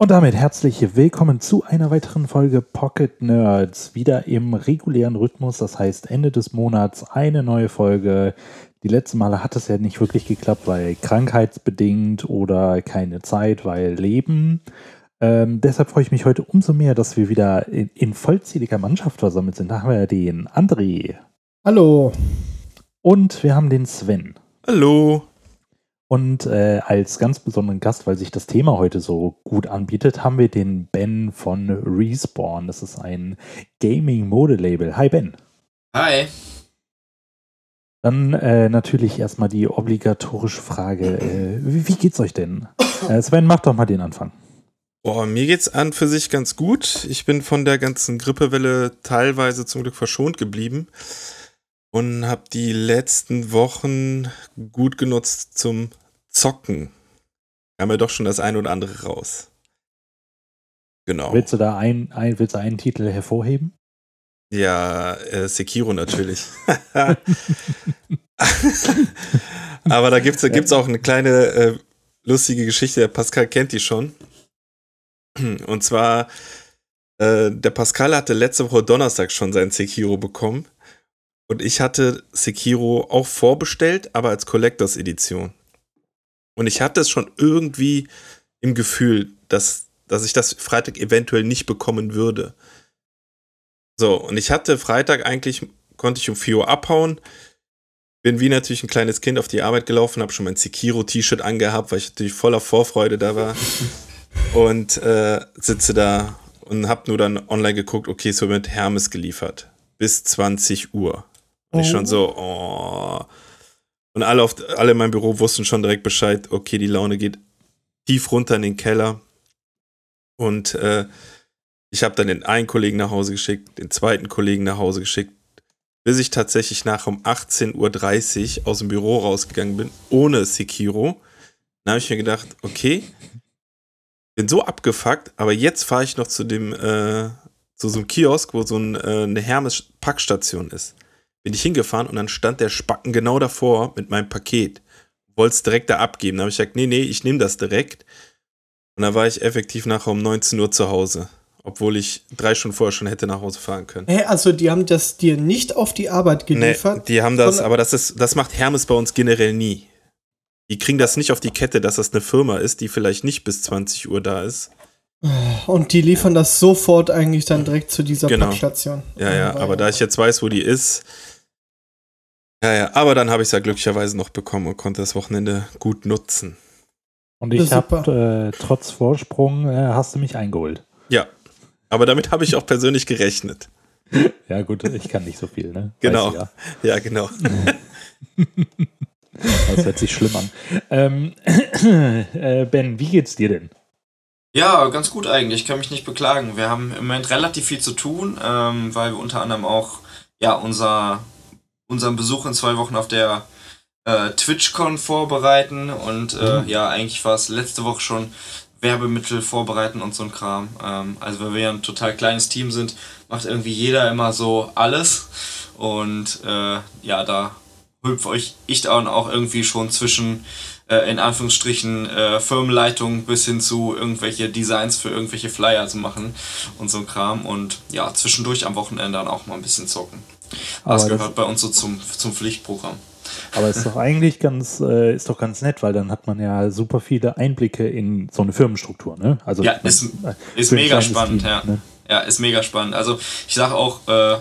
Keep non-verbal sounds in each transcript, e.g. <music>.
Und damit herzlich willkommen zu einer weiteren Folge Pocket Nerds. Wieder im regulären Rhythmus, das heißt Ende des Monats eine neue Folge. Die letzten Male hat es ja nicht wirklich geklappt, weil krankheitsbedingt oder keine Zeit, weil Leben. Ähm, deshalb freue ich mich heute umso mehr, dass wir wieder in, in vollzähliger Mannschaft versammelt sind. Da haben wir den André. Hallo. Und wir haben den Sven. Hallo. Und äh, als ganz besonderen Gast, weil sich das Thema heute so gut anbietet, haben wir den Ben von Respawn. Das ist ein Gaming-Mode-Label. Hi Ben. Hi. Dann äh, natürlich erstmal die obligatorische Frage. Äh, wie, wie, geht's euch denn? Äh, Sven, mach doch mal den Anfang. Boah, mir geht's an für sich ganz gut. Ich bin von der ganzen Grippewelle teilweise zum Glück verschont geblieben und habe die letzten Wochen gut genutzt zum Zocken. Haben wir doch schon das eine oder andere raus. Genau. Willst du da ein, ein, willst du einen Titel hervorheben? Ja, äh, Sekiro natürlich. <laughs> Aber da gibt es gibt's auch eine kleine äh, lustige Geschichte. Der Pascal kennt die schon. Und zwar, äh, der Pascal hatte letzte Woche Donnerstag schon sein Sekiro bekommen. Und ich hatte Sekiro auch vorbestellt, aber als Collectors Edition. Und ich hatte es schon irgendwie im Gefühl, dass, dass ich das Freitag eventuell nicht bekommen würde. So, und ich hatte Freitag eigentlich, konnte ich um 4 Uhr abhauen. Bin wie natürlich ein kleines Kind auf die Arbeit gelaufen, habe schon mein Sekiro-T-Shirt angehabt, weil ich natürlich voller Vorfreude da war. <laughs> und äh, sitze da und habe nur dann online geguckt, okay, es wird mit Hermes geliefert. Bis 20 Uhr. Und oh. ich schon so, oh. Und alle, auf, alle in meinem Büro wussten schon direkt Bescheid, okay, die Laune geht tief runter in den Keller. Und äh, ich habe dann den einen Kollegen nach Hause geschickt, den zweiten Kollegen nach Hause geschickt, bis ich tatsächlich nach um 18.30 Uhr aus dem Büro rausgegangen bin, ohne Sekiro. Dann habe ich mir gedacht, okay, bin so abgefuckt, aber jetzt fahre ich noch zu dem, äh, zu so einem Kiosk, wo so ein, äh, eine Hermes-Packstation ist bin ich hingefahren und dann stand der Spacken genau davor mit meinem Paket. Wollte es direkt da abgeben. Da habe ich gesagt, nee, nee, ich nehme das direkt. Und da war ich effektiv nachher um 19 Uhr zu Hause. Obwohl ich drei Stunden vorher schon hätte nach Hause fahren können. Hä, also die haben das dir nicht auf die Arbeit geliefert? Nee, die haben das, aber das ist, das macht Hermes bei uns generell nie. Die kriegen das nicht auf die Kette, dass das eine Firma ist, die vielleicht nicht bis 20 Uhr da ist. Und die liefern das sofort eigentlich dann direkt zu dieser genau. Packstation. Ja, ja, aber da ich jetzt weiß, wo die ist, ja, ja, aber dann habe ich es ja glücklicherweise noch bekommen und konnte das Wochenende gut nutzen. Und ich habe, äh, trotz Vorsprung, äh, hast du mich eingeholt. Ja, aber damit habe ich auch persönlich gerechnet. Ja, gut, ich kann nicht so viel, ne? Genau. Ja. ja. genau. <laughs> das hört sich schlimm an. Ähm, <clears throat> äh, ben, wie geht's dir denn? Ja, ganz gut eigentlich. Ich kann mich nicht beklagen. Wir haben im Moment relativ viel zu tun, ähm, weil wir unter anderem auch ja, unser unseren Besuch in zwei Wochen auf der äh, TwitchCon vorbereiten und äh, mhm. ja, eigentlich war es letzte Woche schon Werbemittel vorbereiten und so ein Kram. Ähm, also weil wir ja ein total kleines Team sind, macht irgendwie jeder immer so alles und äh, ja, da hüpfe euch ich dann auch irgendwie schon zwischen äh, in Anführungsstrichen äh, Firmenleitung bis hin zu irgendwelche Designs für irgendwelche Flyer zu machen und so ein Kram und ja, zwischendurch am Wochenende dann auch mal ein bisschen zocken. Das aber gehört das bei uns so zum, zum Pflichtprogramm. Aber ist doch eigentlich ganz, äh, ist doch ganz nett, weil dann hat man ja super viele Einblicke in so eine Firmenstruktur, ne? Also ja, ist, äh, ist mega spannend, Team, ja. Ne? Ja, ist mega spannend. Also ich sage auch, äh,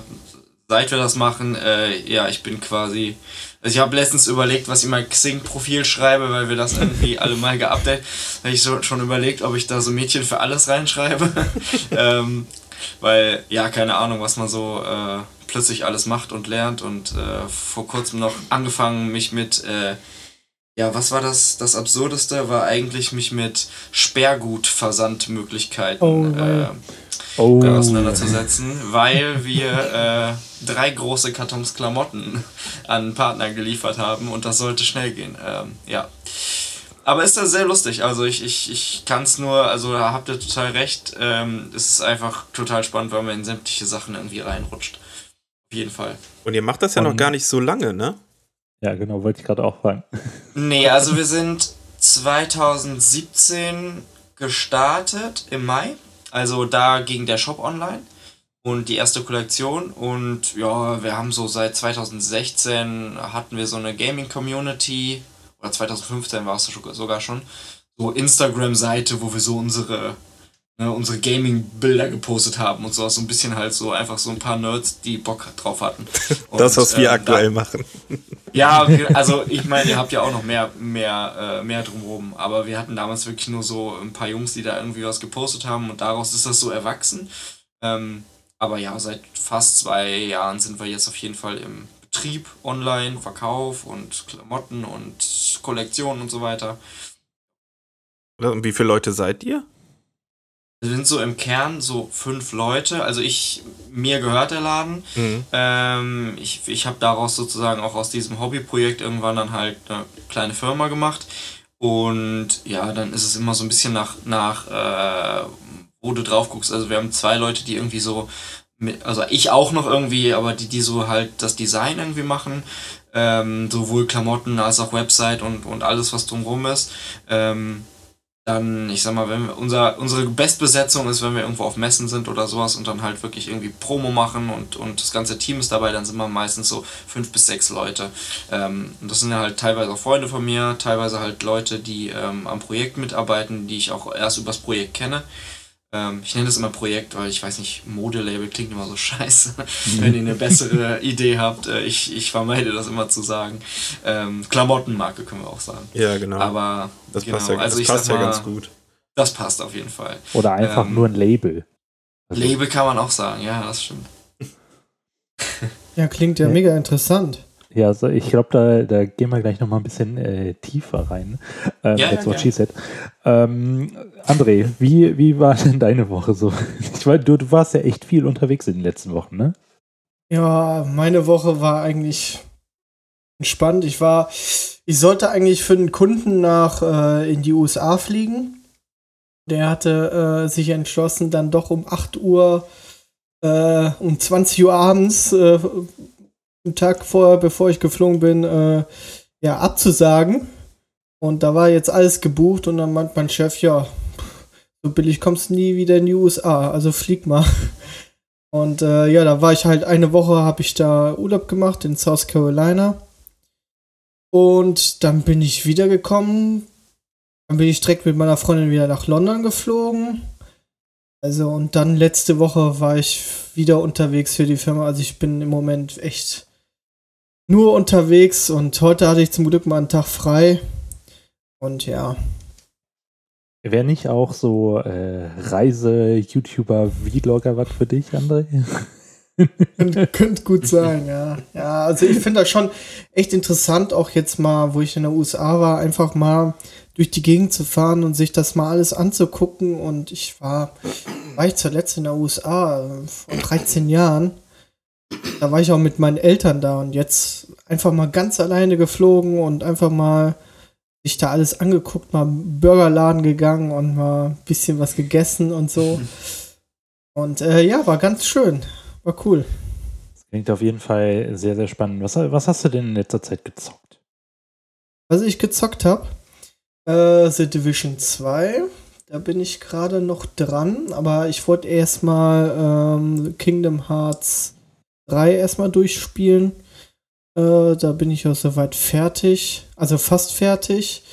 seit wir das machen, äh, ja, ich bin quasi. Also ich habe letztens überlegt, was ich mein Xing-Profil schreibe, weil wir das irgendwie <laughs> alle mal geupdatet. Habe ich so, schon überlegt, ob ich da so Mädchen für alles reinschreibe. <laughs> ähm, weil, ja, keine Ahnung, was man so äh, plötzlich alles macht und lernt und äh, vor kurzem noch angefangen, mich mit, äh, ja, was war das? Das Absurdeste war eigentlich, mich mit Sperrgutversandmöglichkeiten oh, äh, oh. auseinanderzusetzen, weil wir äh, drei große Kartons Klamotten an Partner geliefert haben und das sollte schnell gehen. Ähm, ja. Aber ist das sehr lustig. Also ich, ich, ich kann es nur, also da habt ihr total recht. Ähm, es ist einfach total spannend, weil man in sämtliche Sachen irgendwie reinrutscht. Auf jeden Fall. Und ihr macht das ja Und, noch gar nicht so lange, ne? Ja, genau, wollte ich gerade auch fragen. <laughs> Nee, also wir sind 2017 gestartet im Mai. Also da ging der Shop online und die erste Kollektion. Und ja, wir haben so seit 2016 hatten wir so eine Gaming-Community. Oder 2015 war es sogar schon. So Instagram-Seite, wo wir so unsere ne, unsere Gaming-Bilder gepostet haben und sowas. So ein bisschen halt so einfach so ein paar Nerds, die Bock drauf hatten. Und, <laughs> das, was wir äh, aktuell da, machen. <laughs> Ja, also ich meine, ihr habt ja auch noch mehr, mehr, äh, mehr drumherum. Aber wir hatten damals wirklich nur so ein paar Jungs, die da irgendwie was gepostet haben und daraus ist das so erwachsen. Ähm, aber ja, seit fast zwei Jahren sind wir jetzt auf jeden Fall im Betrieb, online, Verkauf und Klamotten und Kollektionen und so weiter. Und wie viele Leute seid ihr? Wir sind so im Kern so fünf Leute. Also ich, mir gehört der Laden. Mhm. Ähm, ich ich habe daraus sozusagen auch aus diesem Hobbyprojekt irgendwann dann halt eine kleine Firma gemacht. Und ja, dann ist es immer so ein bisschen nach, nach äh, wo du drauf guckst. Also wir haben zwei Leute, die irgendwie so, also ich auch noch irgendwie, aber die, die so halt das Design irgendwie machen. Ähm, sowohl Klamotten als auch Website und, und alles, was drumherum ist. Ähm, dann, ich sag mal, wenn wir, unser, unsere Bestbesetzung ist, wenn wir irgendwo auf Messen sind oder sowas und dann halt wirklich irgendwie Promo machen und, und das ganze Team ist dabei, dann sind wir meistens so fünf bis sechs Leute. Ähm, und das sind ja halt teilweise auch Freunde von mir, teilweise halt Leute, die ähm, am Projekt mitarbeiten, die ich auch erst übers Projekt kenne. Ähm, ich nenne das immer Projekt, weil ich weiß nicht, Modelabel klingt immer so <laughs> scheiße. Mhm. Wenn ihr eine bessere Idee habt, äh, ich, ich vermeide das immer zu sagen. Ähm, Klamottenmarke können wir auch sagen. Ja, genau. Aber das genau, passt, ja, also das passt mal, ja ganz gut. Das passt auf jeden Fall. Oder einfach ähm, nur ein Label. Also Label kann man auch sagen, ja, das stimmt. Ja, klingt ja, ja. mega interessant. Ja, also ich glaube, da, da gehen wir gleich nochmal ein bisschen äh, tiefer rein. Ähm, ja, that's what she said. Ähm, André, wie, wie war <laughs> denn deine Woche so? Ich weiß, du, du warst ja echt viel unterwegs in den letzten Wochen, ne? Ja, meine Woche war eigentlich entspannt. Ich war, ich sollte eigentlich für einen Kunden nach äh, in die USA fliegen. Der hatte äh, sich entschlossen, dann doch um 8 Uhr, äh, um 20 Uhr abends äh, einen Tag vorher, bevor ich geflogen bin, äh, ja, abzusagen. Und da war jetzt alles gebucht und dann meint mein Chef, ja, so billig kommst du nie wieder in die USA, also flieg mal. <laughs> Und äh, ja, da war ich halt eine Woche, habe ich da Urlaub gemacht in South Carolina. Und dann bin ich wiedergekommen. Dann bin ich direkt mit meiner Freundin wieder nach London geflogen. Also, und dann letzte Woche war ich wieder unterwegs für die Firma. Also, ich bin im Moment echt nur unterwegs und heute hatte ich zum Glück mal einen Tag frei. Und ja. Wäre nicht auch so äh, Reise-YouTuber, Vlogger was für dich, André? Könnte könnt gut sein, ja. Ja, also ich finde das schon echt interessant, auch jetzt mal, wo ich in den USA war, einfach mal durch die Gegend zu fahren und sich das mal alles anzugucken. Und ich war, war ich zuletzt in den USA äh, vor 13 Jahren. Da war ich auch mit meinen Eltern da und jetzt einfach mal ganz alleine geflogen und einfach mal sich da alles angeguckt, mal Burgerladen gegangen und mal ein bisschen was gegessen und so. <laughs> Und äh, ja, war ganz schön. War cool. Das klingt auf jeden Fall sehr, sehr spannend. Was, was hast du denn in letzter Zeit gezockt? Was ich gezockt habe? Äh, The Division 2. Da bin ich gerade noch dran, aber ich wollte erstmal ähm, Kingdom Hearts 3 erstmal durchspielen. Äh, da bin ich auch soweit fertig. Also fast fertig.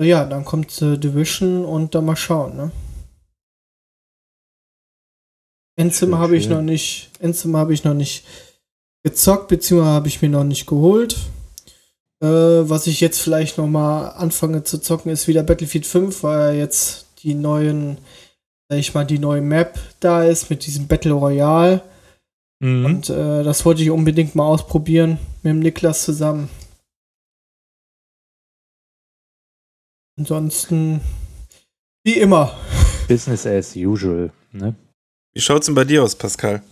Ja, dann kommt äh, Division und dann mal schauen, ne? Endzimmer habe ich noch nicht. Endzimmer habe ich noch nicht gezockt, beziehungsweise habe ich mir noch nicht geholt. Äh, was ich jetzt vielleicht noch mal anfange zu zocken, ist wieder Battlefield 5, weil jetzt die neuen, sag ich mal, die neue Map da ist mit diesem Battle Royale. Mhm. Und äh, das wollte ich unbedingt mal ausprobieren mit dem Niklas zusammen. Ansonsten wie immer. Business as usual, ne? Wie schaut's denn bei dir aus, Pascal?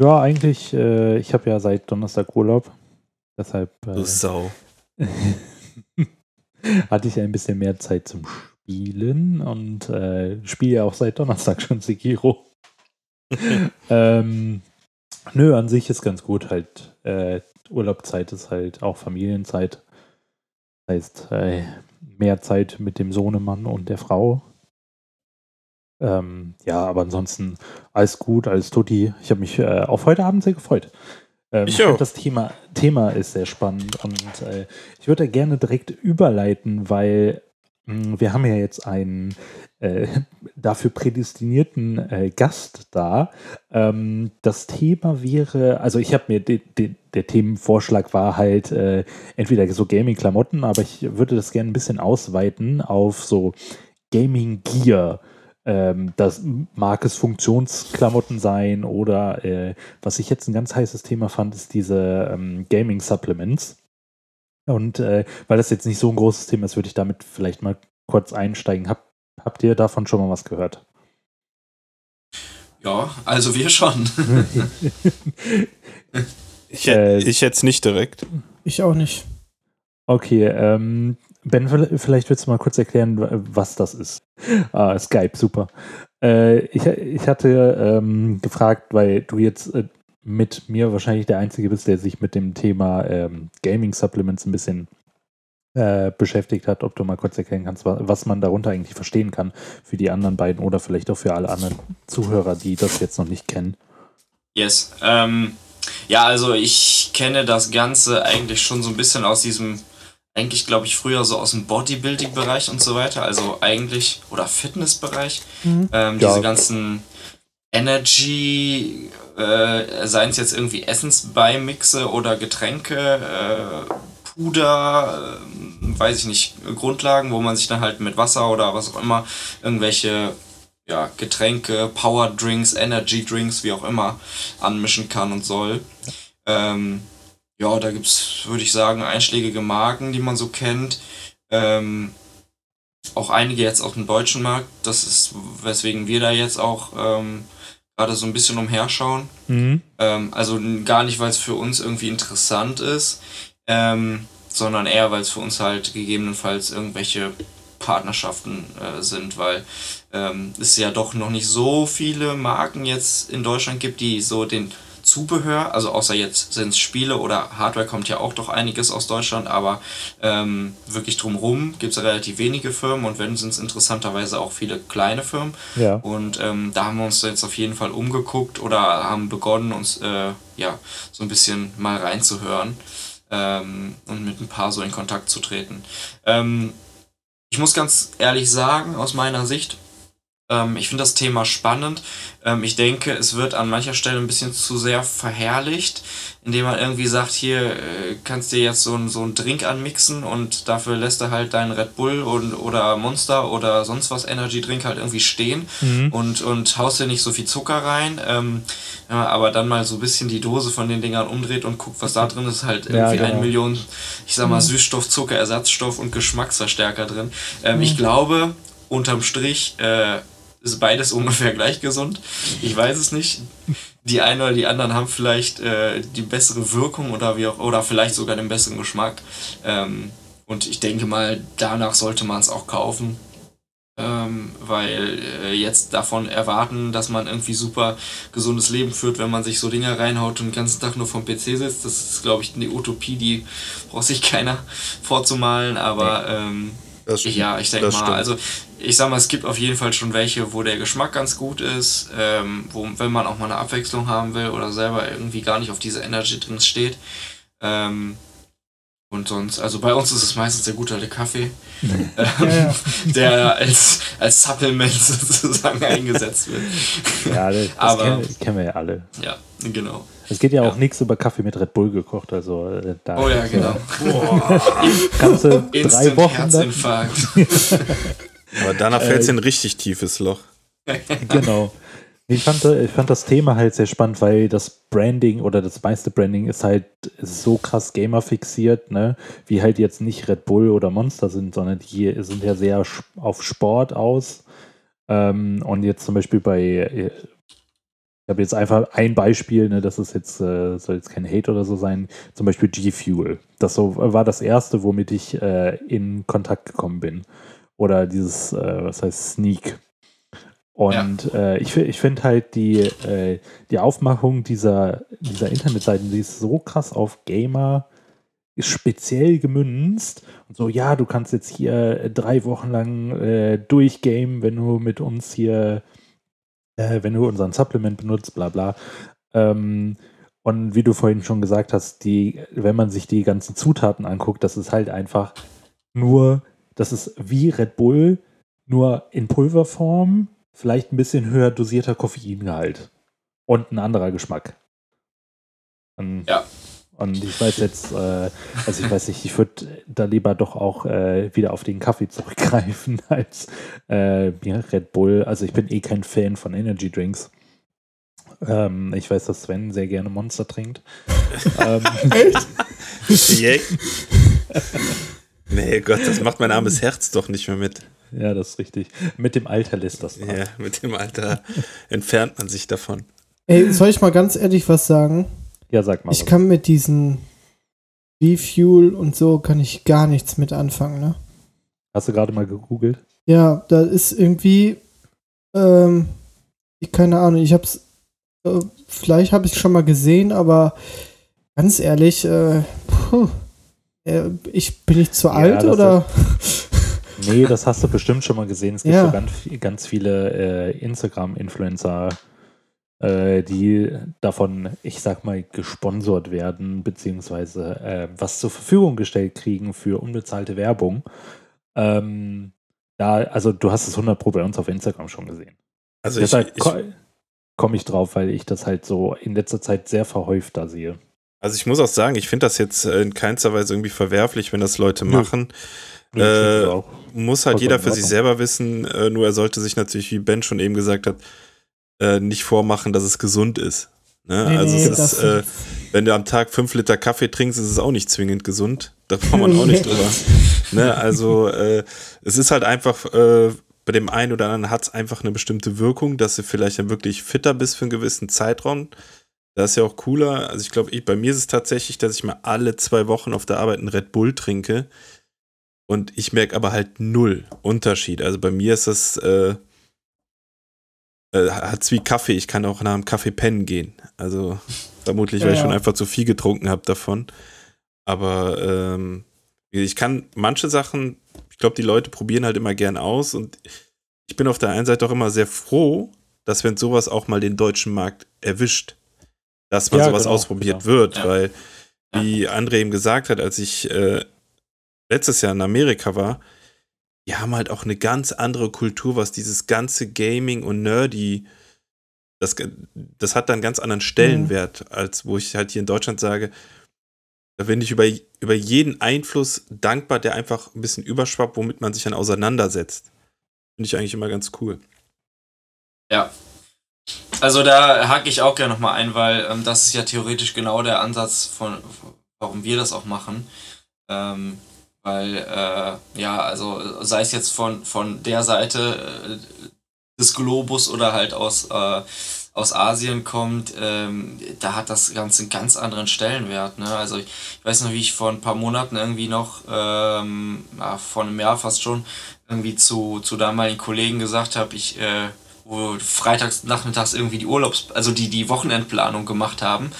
Ja, eigentlich, äh, ich habe ja seit Donnerstag Urlaub. Deshalb. Äh, du Sau. <laughs> hatte ich ein bisschen mehr Zeit zum Spielen und äh, spiele ja auch seit Donnerstag schon Sekiro. <laughs> ähm, Nö, an sich ist ganz gut halt. Äh, Urlaubzeit ist halt auch Familienzeit. Das heißt, äh, mehr Zeit mit dem Sohnemann und der Frau. Ähm, ja, aber ansonsten alles gut, alles tutti. Ich habe mich äh, auf heute Abend sehr gefreut. Ähm, Ich auch. Das Thema, Thema ist sehr spannend und äh, ich würde gerne direkt überleiten, weil wir haben ja jetzt einen äh, dafür prädestinierten äh, Gast da. Ähm, das Thema wäre, also ich habe mir, de, de, der Themenvorschlag war halt äh, entweder so Gaming-Klamotten, aber ich würde das gerne ein bisschen ausweiten auf so Gaming-Gear. Ähm, das mag es Funktionsklamotten sein oder äh, was ich jetzt ein ganz heißes Thema fand, ist diese ähm, Gaming-Supplements. Und äh, weil das jetzt nicht so ein großes Thema ist, würde ich damit vielleicht mal kurz einsteigen. Hab, habt ihr davon schon mal was gehört? Ja, also wir schon. <laughs> Ich, Äh, ich jetzt nicht direkt. Ich auch nicht. Okay, ähm, Ben, vielleicht willst du mal kurz erklären, wa- was das ist. Ah, Skype, super. Äh, ich, ich hatte ähm, gefragt, weil du jetzt äh, mit mir wahrscheinlich der Einzige bist, der sich mit dem Thema ähm, Gaming-Supplements ein bisschen äh, beschäftigt hat, ob du mal kurz erklären kannst, wa- was man darunter eigentlich verstehen kann für die anderen beiden oder vielleicht auch für alle anderen Zuhörer, die das jetzt noch nicht kennen. Yes. Ähm, ja, also ich kenne das Ganze eigentlich schon so ein bisschen aus diesem, eigentlich glaube ich früher so aus dem Bodybuilding-Bereich und so weiter, also eigentlich, oder Fitness-Bereich. Mhm. Ähm, Ja. Diese ganzen Energy, äh, seien es jetzt irgendwie Essensbeimixe oder Getränke, äh, Puder, äh, weiß ich nicht, Grundlagen, wo man sich dann halt mit Wasser oder was auch immer irgendwelche ja, Getränke, Power Drinks, Energy Drinks, wie auch immer, anmischen kann und soll. Ähm, ja, da gibt's, würde ich sagen, einschlägige Marken, die man so kennt. Ähm, auch einige jetzt auf dem deutschen Markt. Das ist, weswegen wir da jetzt auch ähm, gerade so ein bisschen umherschauen. Mhm. Ähm, also gar nicht, weil es für uns irgendwie interessant ist, ähm, sondern eher, weil es für uns halt gegebenenfalls irgendwelche Partnerschaften äh, sind, weil ähm, es ja doch noch nicht so viele Marken jetzt in Deutschland gibt, die so den Zubehör, also außer jetzt sind es Spiele oder Hardware kommt ja auch doch einiges aus Deutschland, aber ähm, wirklich drumrum gibt es relativ wenige Firmen und wenn sind es interessanterweise auch viele kleine Firmen. Ja. Und ähm, da haben wir uns jetzt auf jeden Fall umgeguckt oder haben begonnen, uns äh, ja so ein bisschen mal reinzuhören ähm, und mit ein paar so in Kontakt zu treten. Ähm, ich muss ganz ehrlich sagen, aus meiner Sicht, ähm, ich finde das Thema spannend. Ähm, ich denke, es wird an mancher Stelle ein bisschen zu sehr verherrlicht, indem man irgendwie sagt, hier äh, kannst dir jetzt so ein so einen Drink anmixen und dafür lässt du halt deinen Red Bull und, oder Monster oder sonst was Energy Drink halt irgendwie stehen Mhm. und, und haust dir nicht so viel Zucker rein, ähm, ja, aber dann mal so ein bisschen die Dose von den Dingern umdreht und guckt, was da drin ist, halt Ja, irgendwie genau. eine Million, ich sag mal, Süßstoff, Zucker, Ersatzstoff und Geschmacksverstärker drin. Ähm, Ich glaube, unterm Strich äh, ist beides <laughs> ungefähr gleich gesund. Ich weiß es nicht. Die einen oder die anderen haben vielleicht äh, die bessere Wirkung oder wie auch, oder vielleicht sogar den besseren Geschmack. Ähm, und ich denke mal, danach sollte man es auch kaufen. Ähm, weil äh, jetzt davon erwarten, dass man irgendwie super gesundes Leben führt, wenn man sich so Dinge reinhaut und den ganzen Tag nur vom PC sitzt, das ist, glaube ich, eine Utopie, die braucht sich <laughs> keiner vorzumalen, aber ähm, Das ja, ich denke mal, stimmt. also ich sag mal, es gibt auf jeden Fall schon welche, wo der Geschmack ganz gut ist, ähm, wo, wenn man auch mal eine Abwechslung haben will oder selber irgendwie gar nicht auf diese Energy Drinks steht. Ähm, und sonst, also bei uns ist es meistens der gute alte Kaffee, <laughs> ähm, Ja, ja. der als, als Supplement <laughs> sozusagen eingesetzt wird. Ja, das, das Aber- kennen, kennen wir ja alle. Ja, genau. Es geht ja auch Ja. nichts über Kaffee mit Red Bull gekocht, also äh, da Oh ja, genau. <laughs> kannst du drei Instant Wochen Herzinfarkt. Aber danach Äh, fällt es in ein richtig tiefes Loch. genau. Ich fand, ich fand das Thema halt sehr spannend, weil das Branding oder das meiste Branding ist halt so krass Gamer fixiert, ne? Wie halt jetzt nicht Red Bull oder Monster sind, sondern die sind ja sehr auf Sport aus. Ähm, und jetzt zum Beispiel bei, ich habe jetzt einfach ein Beispiel, ne, das ist jetzt, äh, soll jetzt kein Hate oder so sein, zum Beispiel G-Fuel. Das so, war das erste, womit ich äh, in Kontakt gekommen bin. Oder dieses, äh, was heißt Sneak. Und äh, ich, ich finde halt die, äh, die Aufmachung dieser, dieser Internetseiten, die ist so krass auf Gamer speziell gemünzt. Und so, ja, du kannst jetzt hier drei Wochen lang äh, durchgamen, wenn du mit uns hier, äh, wenn du unseren Supplement benutzt, bla bla. Ähm, und wie du vorhin schon gesagt hast, die, wenn man sich die ganzen Zutaten anguckt, das ist halt einfach nur, das ist wie Red Bull, nur in Pulverform, vielleicht ein bisschen höher dosierter Koffeingehalt und ein anderer Geschmack. Und, ja. Und ich weiß jetzt, äh, also ich weiß nicht, ich würde da lieber doch auch äh, wieder auf den Kaffee zurückgreifen <laughs> als äh, Red Bull. Also ich bin eh kein Fan von Energy Drinks. Ähm, ich weiß, dass Sven sehr gerne Monster trinkt. <laughs> ähm, Echt? <laughs> Nee, Gott, das macht mein armes Herz doch nicht mehr mit. Ja, das ist richtig. Mit dem Alter lässt das nach. Ja, mit dem Alter entfernt man sich davon. Ey, soll ich mal ganz ehrlich was sagen? Ja, sag mal. Ich was. kann mit diesen B-Fuel und so kann ich gar nichts mit anfangen, ne? Hast du gerade mal gegoogelt? Ja, da ist irgendwie, ähm, keine Ahnung, ich hab's äh, vielleicht habe ich es schon mal gesehen, aber ganz ehrlich, äh, puh, äh, ich bin ich zu ja, alt oder? nee, das hast du bestimmt schon mal gesehen. Es gibt ja. so ganz, ganz viele äh, Instagram-Influencer, äh, die davon, ich sag mal, gesponsert werden, beziehungsweise äh, was zur Verfügung gestellt kriegen für unbezahlte Werbung. Ähm, da, also du hast es 100 Pro bei uns auf Instagram schon gesehen. Also ich, ich, komme ich drauf, weil ich das halt so in letzter Zeit sehr verhäuft da sehe. Also ich muss auch sagen, ich finde das jetzt in keinster Weise irgendwie verwerflich, wenn das Leute machen. Ja. Äh, muss halt jeder für sich selber wissen, äh, nur er sollte sich natürlich, wie Ben schon eben gesagt hat, äh, nicht vormachen, dass es gesund ist. Ne? Nee, also nee, es ist, äh, wenn du am Tag fünf Liter Kaffee trinkst, ist es auch nicht zwingend gesund. Da braucht man auch <laughs> nicht drüber. ne? Also äh, es ist halt einfach äh, bei dem einen oder anderen hat es einfach eine bestimmte Wirkung, dass du vielleicht dann wirklich fitter bist für einen gewissen Zeitraum. Das ist ja auch cooler. Also ich glaube, bei mir ist es tatsächlich, dass ich mal alle zwei Wochen auf der Arbeit einen Red Bull trinke. Und ich merke aber halt null Unterschied. Also bei mir ist das, äh, äh, hat es wie Kaffee. Ich kann auch nach einem Kaffee pennen gehen. Also vermutlich, weil ja, ich schon einfach zu viel getrunken habe davon. Aber ähm, ich kann manche Sachen ich glaube, die Leute probieren halt immer gern aus und ich bin auf der einen Seite auch immer sehr froh, dass wenn sowas auch mal den deutschen Markt erwischt, dass mal ja, sowas genau, ausprobiert genau. wird, ja. weil wie André eben gesagt hat, als ich äh, letztes Jahr in Amerika war, die haben halt auch eine ganz andere Kultur, was dieses ganze Gaming und Nerdy, das, das hat dann einen ganz anderen Stellenwert, mhm. als wo ich halt hier in Deutschland sage, da bin ich über, über jeden Einfluss dankbar, der einfach ein bisschen überschwappt, womit man sich dann auseinandersetzt. Finde ich eigentlich immer ganz cool. Ja. Also da hake ich auch gerne nochmal ein, weil ähm, das ist ja theoretisch genau der Ansatz von, warum wir das auch machen. Ähm, weil, äh, ja, also sei es jetzt von, von der Seite äh, des Globus oder halt aus äh, aus Asien kommt, ähm, da hat das Ganze einen ganz anderen Stellenwert. Ne? Also ich, ich, weiß noch, wie ich vor ein paar Monaten irgendwie noch, ähm, ja, vor einem Jahr fast schon, irgendwie zu, zu damaligen Kollegen gesagt habe, ich, äh, wo freitags nachmittags irgendwie die Urlaubs-, also die, die Wochenendplanung gemacht haben.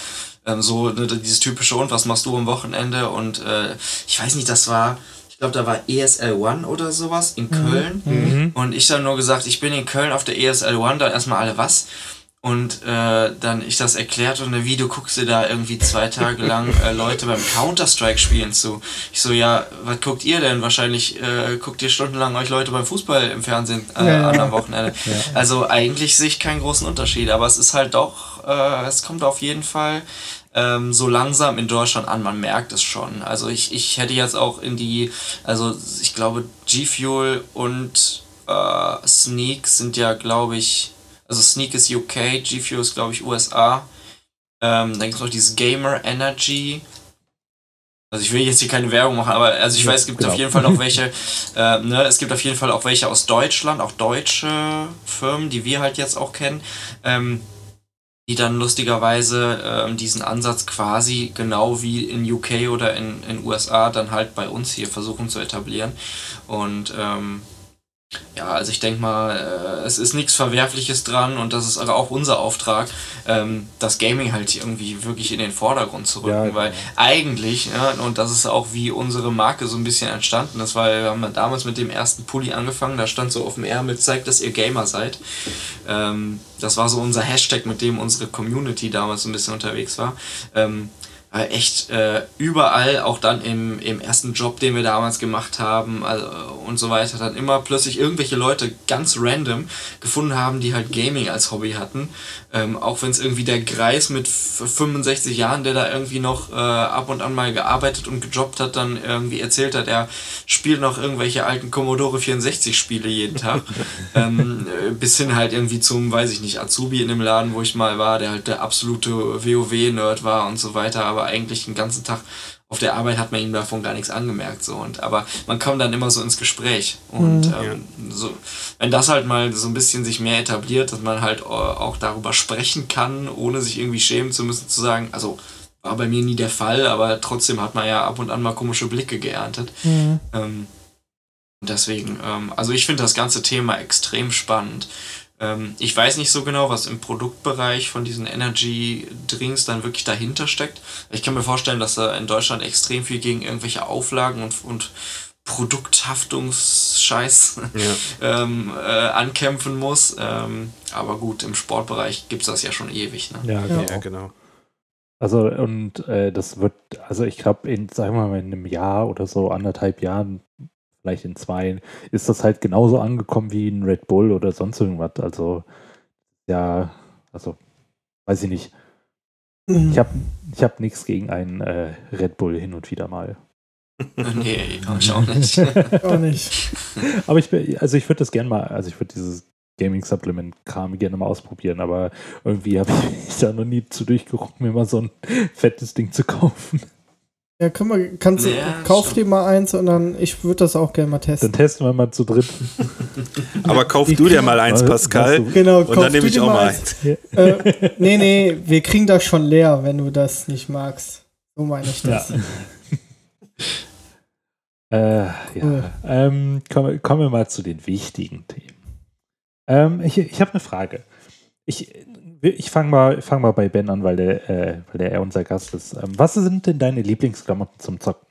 Ähm, so ne, dieses typische, und was machst du am Wochenende? Und äh, ich weiß nicht, das war, ich glaube, da war ESL One oder sowas in mhm. Köln. Mhm. Und ich dann nur gesagt, ich bin in Köln auf der ESL One, dann erstmal alle was und äh, dann ich das erklärt und wie du guckst dir da irgendwie zwei Tage <laughs> lang äh, Leute beim Counter-Strike spielen zu. Ich so, ja, was guckt ihr denn? Wahrscheinlich äh, guckt ihr stundenlang euch Leute beim Fußball im Fernsehen äh, ja, an am Wochenende. <laughs> Ja. Also eigentlich sehe ich keinen großen Unterschied, aber es ist halt doch, äh, es kommt auf jeden Fall ähm, so langsam in Deutschland an, man merkt es schon. Also ich, ich hätte jetzt auch in die, also ich glaube G Fuel und äh, Sneak sind ja, glaube ich, also Sneak ist UK, G-Fuel ist glaube ich USA. Ähm, dann gibt es noch dieses Gamer Energy. Also ich will jetzt hier keine Werbung machen, aber also ich ja, weiß, es gibt genau. auf jeden Fall noch welche, <laughs> äh, ne, es gibt auf jeden Fall auch welche aus Deutschland, auch deutsche Firmen, die wir halt jetzt auch kennen, ähm, die dann lustigerweise ähm, diesen Ansatz quasi genau wie in UK oder in, in USA dann halt bei uns hier versuchen zu etablieren. Und ähm, Ja, also ich denke mal, äh, es ist nichts Verwerfliches dran und das ist auch unser Auftrag, ähm, das Gaming halt irgendwie wirklich in den Vordergrund zu rücken, ja, weil genau. eigentlich, ja, und das ist auch wie unsere Marke so ein bisschen entstanden, das war, wir haben damals mit dem ersten Pulli angefangen, da stand so auf dem Ärmel, zeigt, dass ihr Gamer seid. Ähm, das war so unser Hashtag, mit dem unsere Community damals so ein bisschen unterwegs war. Äh, echt äh, überall, auch dann im, im ersten Job, den wir damals gemacht haben also, und so weiter, dann immer plötzlich irgendwelche Leute ganz random gefunden haben, die halt Gaming als Hobby hatten. Ähm, auch wenn es irgendwie der Greis mit 65 Jahren, der da irgendwie noch äh, ab und an mal gearbeitet und gejobbt hat, dann irgendwie erzählt hat, er spielt noch irgendwelche alten Commodore 64 Spiele jeden Tag. <laughs> ähm, äh, bis hin halt irgendwie zum, weiß ich nicht, Azubi in dem Laden, wo ich mal war, der halt der absolute WoW-Nerd war und so weiter, aber eigentlich den ganzen Tag auf der Arbeit hat man ihm davon gar nichts angemerkt. So. Und, aber man kommt dann immer so ins Gespräch. Und mhm. ähm, so, wenn das halt mal so ein bisschen sich mehr etabliert, dass man halt auch darüber sprechen kann, ohne sich irgendwie schämen zu müssen, zu sagen, also war bei mir nie der Fall, aber trotzdem hat man ja ab und an mal komische Blicke geerntet. Mhm. Ähm, deswegen, ähm, also ich finde das ganze Thema extrem spannend. Ähm, ich weiß nicht so genau, was im Produktbereich von diesen Energy Drinks dann wirklich dahinter steckt. Ich kann mir vorstellen, dass da in Deutschland extrem viel gegen irgendwelche Auflagen und, und Produkthaftungsscheiß ja. <laughs> ähm, äh, ankämpfen muss. Ähm, aber gut, im Sportbereich gibt es das ja schon ewig. Ne? Ja, genau. Ja, genau. Also und äh, das wird, also ich glaube, in, sagen wir mal, in einem Jahr oder so, anderthalb Jahren vielleicht in zwei, ist das halt genauso angekommen wie ein Red Bull oder sonst irgendwas. Also, ja, also, weiß ich nicht. Mhm. Ich habe ich hab nichts gegen einen äh, Red Bull hin und wieder mal. <laughs> nee, <laughs> ich auch nicht. auch nicht. <laughs> Aber ich also ich würde das gerne mal, also ich würde dieses Gaming Supplement Kram gerne mal ausprobieren, aber irgendwie habe ich mich da noch nie zu durchgerungen, mir mal so ein fettes Ding zu kaufen. Ja, können wir, kannst ja, kauf dir mal eins und dann, ich würde das auch gerne mal testen. Dann testen wir mal zu dritt. <laughs> Aber kauf du dir mal eins, Pascal. Genau, und dann nehme ich auch mal eins. eins. äh, nee, nee, wir kriegen das schon leer, wenn du das nicht magst. So meine ich das. Ja. <laughs> äh, ja. Ähm, kommen, kommen wir mal zu den wichtigen Themen. Ähm, ich ich habe eine Frage. Ich, ich fange mal, fang mal bei Ben an, weil der, äh, weil der er unser Gast ist. Ähm, was sind denn deine Lieblingsklamotten zum Zocken?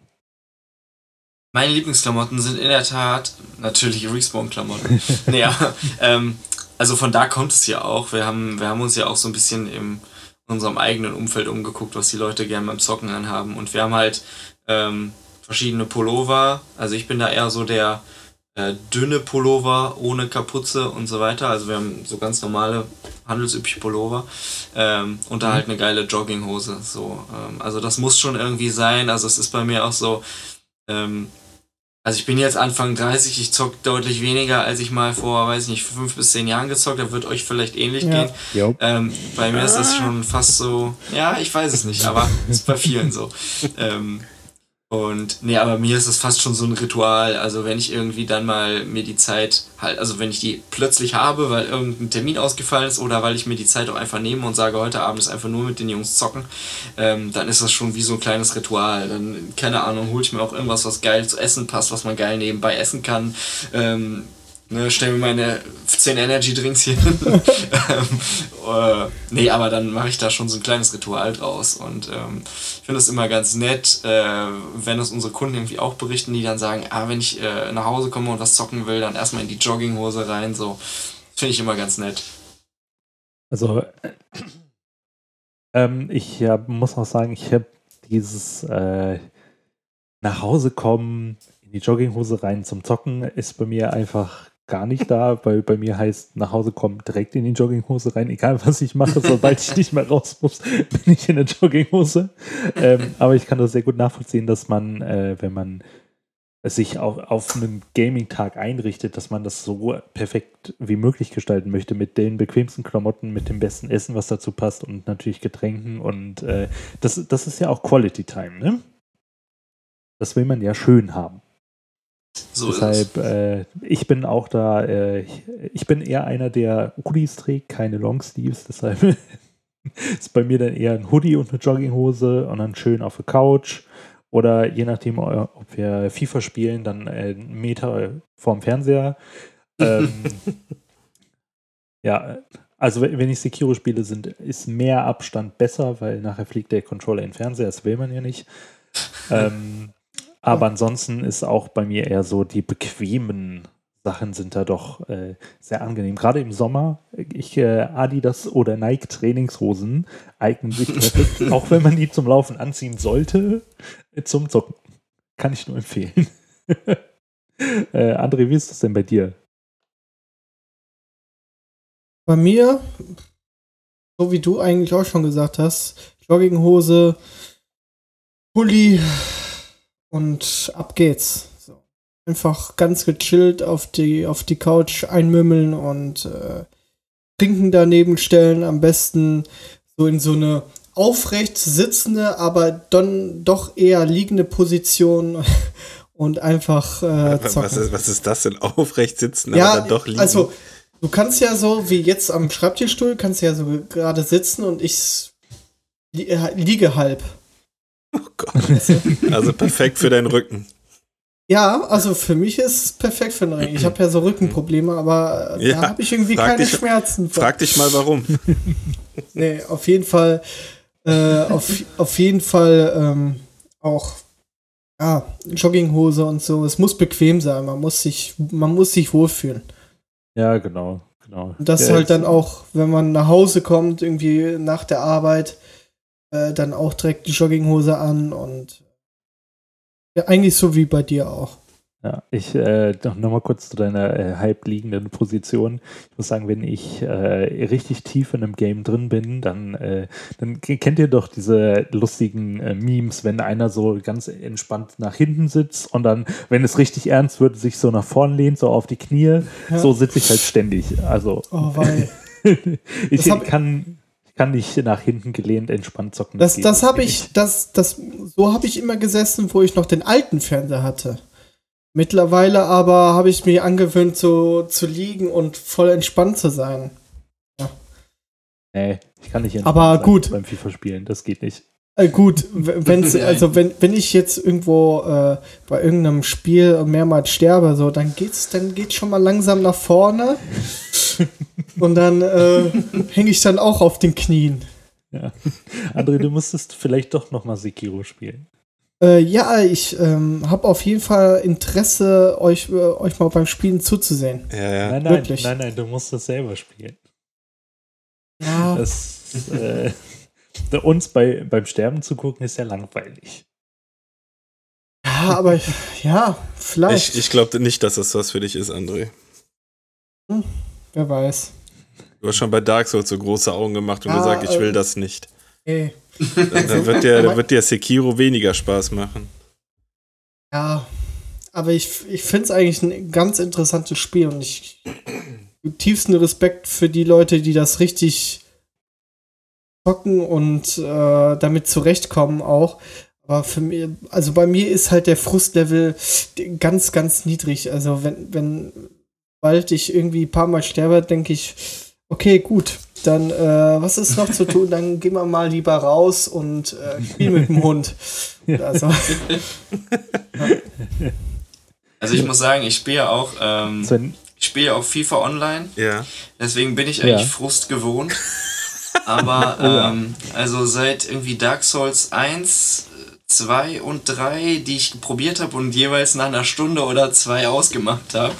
Meine Lieblingsklamotten sind in der Tat natürlich Respawn-Klamotten. <laughs> naja, ähm, also von da kommt es ja auch. Wir haben, wir haben uns ja auch so ein bisschen im, in unserem eigenen Umfeld umgeguckt, was die Leute gerne beim Zocken anhaben. Und wir haben halt ähm, verschiedene Pullover. Also ich bin da eher so der äh, dünne Pullover ohne Kapuze und so weiter. Also wir haben so ganz normale handelsübliche Pullover ähm, und da mhm. halt eine geile Jogginghose. So, ähm, also das muss schon irgendwie sein. Also es ist bei mir auch so. Ähm, also ich bin jetzt Anfang 30, ich zock deutlich weniger, als ich mal vor, weiß ich nicht, fünf bis zehn Jahren gezockt habe. Wird euch vielleicht ähnlich ja. gehen. Ähm, bei mir ist das schon fast so, ja, ich weiß es nicht, aber <laughs> ist bei vielen so. Ähm, und nee, aber mir ist es fast schon so ein Ritual. Also wenn ich irgendwie dann mal mir die Zeit halt, also wenn ich die plötzlich habe, weil irgendein Termin ausgefallen ist oder weil ich mir die Zeit auch einfach nehme und sage, heute Abend ist einfach nur mit den Jungs zocken, ähm, dann ist das schon wie so ein kleines Ritual. Dann, keine Ahnung, hole ich mir auch irgendwas, was geil zu essen passt, was man geil nebenbei essen kann. Ähm, Ne, stell mir meine 10 Energy Drinks hier hin. <laughs> ähm, äh, nee, aber dann mache ich da schon so ein kleines Ritual draus. Und ähm, ich finde es immer ganz nett, äh, wenn das unsere Kunden irgendwie auch berichten, die dann sagen, ah, wenn ich äh, nach Hause komme und was zocken will, dann erstmal in die Jogginghose rein. So, finde ich immer ganz nett. Also, ähm, ich ja, muss auch sagen, ich habe dieses äh, nach Hause kommen, in die Jogginghose rein zum Zocken, ist bei mir einfach gar nicht da, weil bei mir heißt, nach Hause kommen, direkt in die Jogginghose rein, egal was ich mache, sobald ich nicht mehr raus muss, <laughs> bin ich in der Jogginghose. Ähm, aber ich kann das sehr gut nachvollziehen, dass man, äh, wenn man sich auch auf einen Gaming-Tag einrichtet, dass man das so perfekt wie möglich gestalten möchte, mit den bequemsten Klamotten, mit dem besten Essen, was dazu passt und natürlich Getränken und äh, das, das ist ja auch Quality Time, ne? Das will man ja schön haben. So Deshalb, äh, ich bin auch da, äh, ich, ich, bin eher einer, der Hoodies trägt, keine Longsleeves, deshalb <laughs> ist bei mir dann eher ein Hoodie und eine Jogginghose und dann schön auf der Couch oder je nachdem, ob wir FIFA spielen, dann einen Meter vorm Fernseher. ähm, <laughs> ja, also wenn ich Sekiro spiele, sind, ist mehr Abstand besser, weil nachher fliegt der Controller in den Fernseher, das will man ja nicht. <laughs> ähm, aber ansonsten ist auch bei mir eher so, die bequemen Sachen sind da doch äh, sehr angenehm. Gerade im Sommer, ich, äh, Adidas oder Nike Trainingshosen eignen sich perfekt, <laughs> auch wenn man die zum Laufen anziehen sollte, äh, zum Zocken. Kann ich nur empfehlen. <laughs> äh, André, wie ist das denn bei dir? Bei mir, so wie du eigentlich auch schon gesagt hast, Jogginghose, Pulli und ab geht's. So. Einfach ganz gechillt auf die, auf die Couch einmümmeln und äh, Trinken daneben stellen. Am besten so in so eine aufrecht sitzende, aber dann doch eher liegende Position <laughs> und einfach äh, zocken. Was ist, was ist das denn? <laughs> Aufrecht sitzen, ja, aber dann doch liegen? Also, Du kannst ja so, wie jetzt am Schreibtischstuhl, kannst ja so gerade sitzen und ich li liege halb. Oh Gott. Also perfekt für deinen Rücken. Ja, also für mich ist es perfekt für den Rücken. Ich habe ja so Rückenprobleme, aber ja, da habe ich irgendwie keine dich, Schmerzen. Frag dich mal warum. <laughs> nee, auf jeden Fall, äh, auf, auf jeden Fall ähm, auch ja, Jogginghose und so. Es muss bequem sein. Man muss sich, man muss sich wohlfühlen. Ja, genau, genau. Und das ja, halt dann auch, wenn man nach Hause kommt, irgendwie nach der Arbeit, äh, dann auch direkt die Jogginghose an und ja, eigentlich so wie bei dir auch. Ja, ich äh, noch, noch mal kurz zu deiner äh, halb liegenden Position. Ich muss sagen, wenn ich äh, richtig tief in einem Game drin bin, dann, äh, dann kennt ihr doch diese lustigen äh, Memes, wenn einer so ganz entspannt nach hinten sitzt und dann, wenn es richtig ernst wird, sich so nach vorn lehnt, so auf die Knie. Ja. So sitze ich halt ständig. Also oh, weil. <laughs> ich kann ich kann nicht nach hinten gelehnt entspannt zocken. Das, das, das habe ich, das, das, so habe ich immer gesessen, wo ich noch den alten Fernseher hatte. Mittlerweile aber habe ich mir angewöhnt, so zu liegen und voll entspannt zu sein. Ja. Nee, ich kann nicht entspannt aber gut. beim FIFA spielen, das geht nicht. Äh, gut, wenn's, <laughs> also wenn, wenn ich jetzt irgendwo äh, bei irgendeinem Spiel mehrmals sterbe, so, dann geht's, dann geht's schon mal langsam nach vorne. <laughs> und dann äh, hänge ich dann auch auf den Knien. Ja. André, du musstest vielleicht doch noch mal Sekiro spielen. Äh, ja, ich ähm, habe auf jeden Fall Interesse, euch, äh, euch mal beim Spielen zuzusehen. Ja, ja. Nein, nein, Wirklich. nein, nein, du musst das selber spielen. Ja. Das, äh, <laughs> uns bei, beim Sterben zu gucken, ist ja langweilig. Ja, aber ja, vielleicht. Ich, ich glaube nicht, dass das was für dich ist, André. Hm, wer weiß. Du hast schon bei Dark Souls so große Augen gemacht und ja, gesagt, ich will äh, das nicht. Nee. Dann, dann, <laughs> wird der, dann wird der Sekiro weniger Spaß machen. Ja, aber ich, ich finde es eigentlich ein ganz interessantes Spiel und ich tiefsten Respekt für die Leute, die das richtig zocken und äh, damit zurechtkommen auch. Aber für mich, also bei mir ist halt der Frustlevel ganz, ganz niedrig. Also wenn, wenn bald ich irgendwie ein paar Mal sterbe, denke ich, okay, gut, dann äh, was ist noch zu tun? Dann gehen wir mal lieber raus und äh, spielen mit dem Hund. <laughs> Also. <laughs> also ich muss sagen, ich spiele auch, ähm, ich spiele auch FIFA Online. Ja. Deswegen bin ich eigentlich ja. Frust gewohnt. <laughs> Aber ähm, also seit irgendwie Dark Souls 1 2 und 3, die ich probiert habe und jeweils nach einer Stunde oder zwei ausgemacht habe,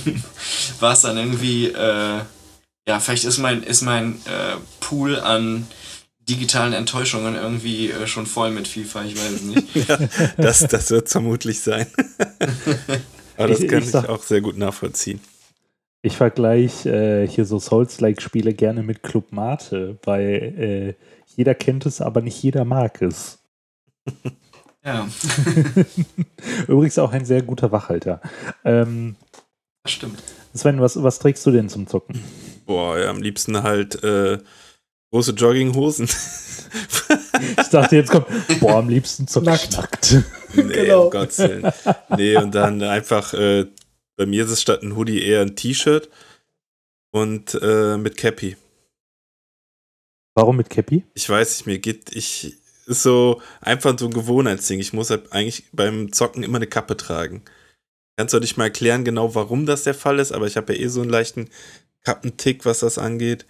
<laughs> war es dann irgendwie, äh, ja, vielleicht ist mein, ist mein äh, Pool an digitalen Enttäuschungen irgendwie äh, schon voll mit FIFA, ich weiß es nicht. <laughs> ja, das, das wird vermutlich sein. <laughs> Aber das ich, kann ich, ich auch sehr gut nachvollziehen. Ich vergleiche äh, hier so Souls-like-Spiele gerne mit Club Mate, weil äh, jeder kennt es, aber nicht jeder mag es. <laughs> Ja. <laughs> Übrigens auch ein sehr guter Wachhalter. Ähm, das stimmt. Sven, was, was trägst du denn zum Zocken? Boah, ja, am liebsten halt äh, große Jogginghosen. <laughs> ich dachte, jetzt kommt, boah, am liebsten zocken nackt. Nee, genau. um Gottes Willen. Nee, und dann einfach, äh, bei mir ist es statt ein Hoodie eher ein T-Shirt und äh, mit Cappy. Warum mit Cappy? Ich weiß nicht, mir geht, ich, ist so einfach so ein Gewohnheitsding. Ich muss halt eigentlich beim Zocken immer eine Kappe tragen. kannst du nicht mal erklären genau, warum das der Fall ist, aber ich habe ja eh so einen leichten Kappentick, was das angeht.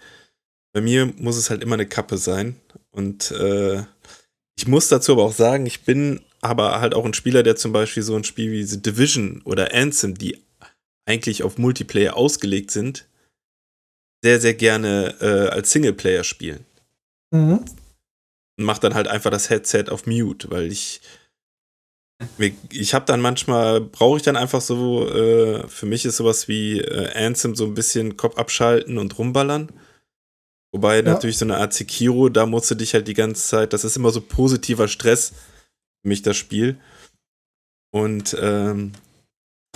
Bei mir muss es halt immer eine Kappe sein. Und äh, ich muss dazu aber auch sagen, ich bin aber halt auch ein Spieler, der zum Beispiel so ein Spiel wie The Division oder Anthem, die eigentlich auf Multiplayer ausgelegt sind, sehr, sehr gerne äh, als Singleplayer spielen. Mhm. Und mach dann halt einfach das Headset auf Mute, weil ich ich habe dann manchmal, brauche ich dann einfach so, äh, für mich ist sowas wie äh, Anthem so ein bisschen Kopf abschalten und rumballern. Wobei ja. natürlich so eine Art Sekiro, da musst du dich halt die ganze Zeit, das ist immer so positiver Stress für mich, das Spiel. Und, ähm,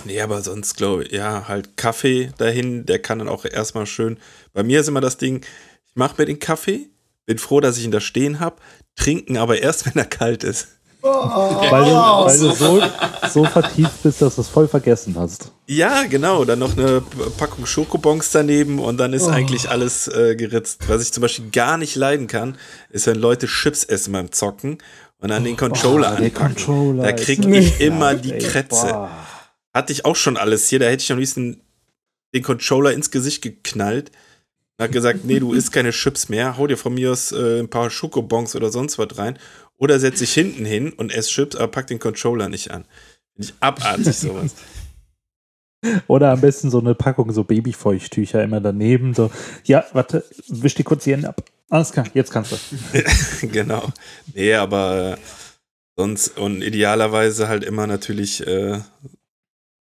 nee, aber sonst glaube ich, ja, halt Kaffee dahin, der kann dann auch erstmal schön. Bei mir ist immer das Ding, ich mache mir den Kaffee, bin froh, dass ich ihn da stehen habe, trinken aber erst, wenn er kalt ist. Oh, weil du, weil du so, so vertieft bist, dass du es voll vergessen hast. Ja, genau. Dann noch eine Packung Schokobons daneben und dann ist oh. eigentlich alles äh, geritzt. Was ich zum Beispiel gar nicht leiden kann, ist, wenn Leute Chips essen beim Zocken und an den oh, Controller oh, anpacken. Controller da kriege ich immer die Krätze. Hatte ich auch schon alles hier. Da hätte ich am liebsten den Controller ins Gesicht geknallt. Hat gesagt, nee, du isst keine Chips mehr. Hau dir von mir aus äh, ein paar Schokobons oder sonst was rein. Oder setz dich hinten hin und ess Chips, aber pack den Controller nicht an. Finde ich abartig sowas. <laughs> Oder am besten so eine Packung so Babyfeuchttücher immer daneben. So, ja, warte, wisch die kurz die Hände ab. Alles klar, jetzt kannst du. <laughs> genau. Nee, aber äh, sonst und idealerweise halt immer natürlich, äh,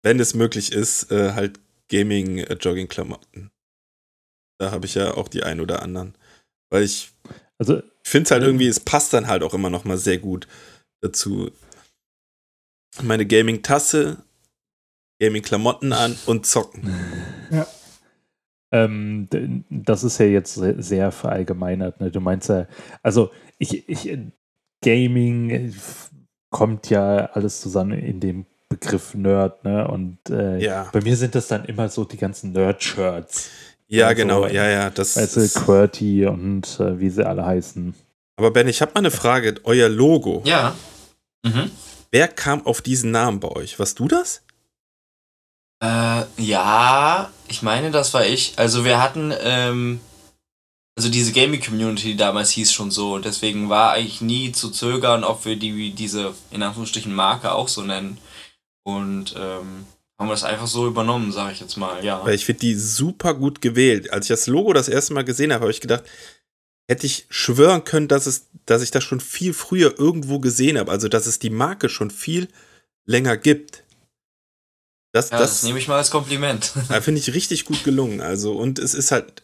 wenn es möglich ist, äh, halt Gaming-Jogging-Klamotten. Da habe ich ja auch die ein oder anderen. Weil ich also, finde es halt irgendwie, es passt dann halt auch immer noch mal sehr gut dazu. Meine Gaming-Tasse, Gaming-Klamotten an und zocken. <laughs> Ja. Ähm, das ist ja jetzt sehr verallgemeinert. Ne? Du meinst ja, also ich, ich, Gaming kommt ja alles zusammen in dem Begriff Nerd, ne? Und äh, ja. bei mir sind das dann immer so die ganzen Nerd-Shirts. Ja, also, genau, ja, ja. Das also QWERTY und äh, wie sie alle heißen. Aber Ben, ich habe mal eine Frage. Euer Logo. Ja. Mhm. Wer kam auf diesen Namen bei euch? Warst du das? Äh, ja, ich meine, das war ich. Also wir hatten, ähm, also diese Gaming-Community die damals hieß schon so. Und deswegen war eigentlich nie zu zögern, ob wir die, diese, in Anführungsstrichen, Marke auch so nennen. Und ähm, haben wir das einfach so übernommen, sage ich jetzt mal, ja. Weil ich finde die super gut gewählt. Als ich das Logo das erste Mal gesehen habe, habe ich gedacht, hätte ich schwören können, dass, es, dass ich das schon viel früher irgendwo gesehen habe. Also, dass es die Marke schon viel länger gibt. Das, ja, das, das nehme ich mal als Kompliment. <laughs> Finde ich richtig gut gelungen. Also, und es ist halt,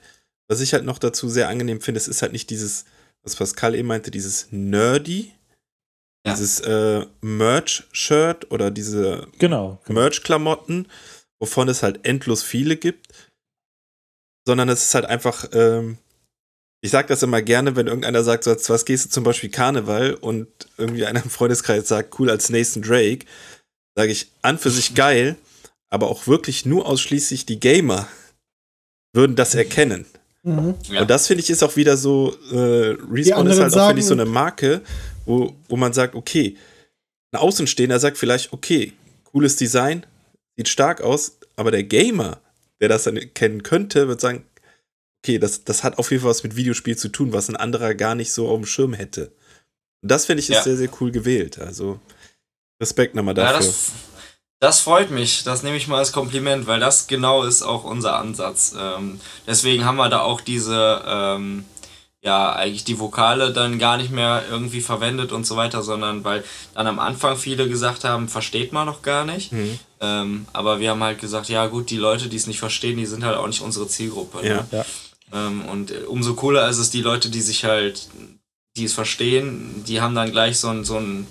was ich halt noch dazu sehr angenehm finde, es ist halt nicht dieses, was Pascal eben meinte, dieses Nerdy, ja. Dieses äh, Merch-Shirt oder diese genau, genau. Merch-Klamotten, wovon es halt endlos viele gibt. Sondern es ist halt einfach, ähm, ich sag das immer gerne, wenn irgendeiner sagt, so, was gehst du zum Beispiel Karneval und irgendwie einer im Freundeskreis sagt, cool als Nathan Drake, sage ich, an für sich geil, aber auch wirklich nur ausschließlich die Gamer würden das erkennen. Mhm. Und das finde ich ist auch wieder so, äh, Respawn ist halt auch, finde ich, so eine Marke, wo, wo man sagt, okay, ein Außenstehender sagt vielleicht, okay, cooles Design, sieht stark aus, aber der Gamer, der das dann kennen könnte, wird sagen, okay, das, das hat auf jeden Fall was mit Videospiel zu tun, was ein anderer gar nicht so auf dem Schirm hätte. Und das finde ich ist ja. sehr, sehr cool gewählt. Also Respekt nochmal dafür. Ja, das, das, freut mich. Das nehme ich mal als Kompliment, weil das genau ist auch unser Ansatz. Ähm, deswegen haben wir da auch diese, ähm, ja eigentlich die Vokale dann gar nicht mehr irgendwie verwendet und so weiter, sondern weil dann am Anfang viele gesagt haben, versteht man noch gar nicht. Mhm. Ähm, aber wir haben halt gesagt, ja gut, die Leute, die es nicht verstehen, die sind halt auch nicht unsere Zielgruppe. Ne? Ja. ja. Ähm, und umso cooler ist es, die Leute, die sich halt, die es verstehen, die haben dann gleich so ein, so ein,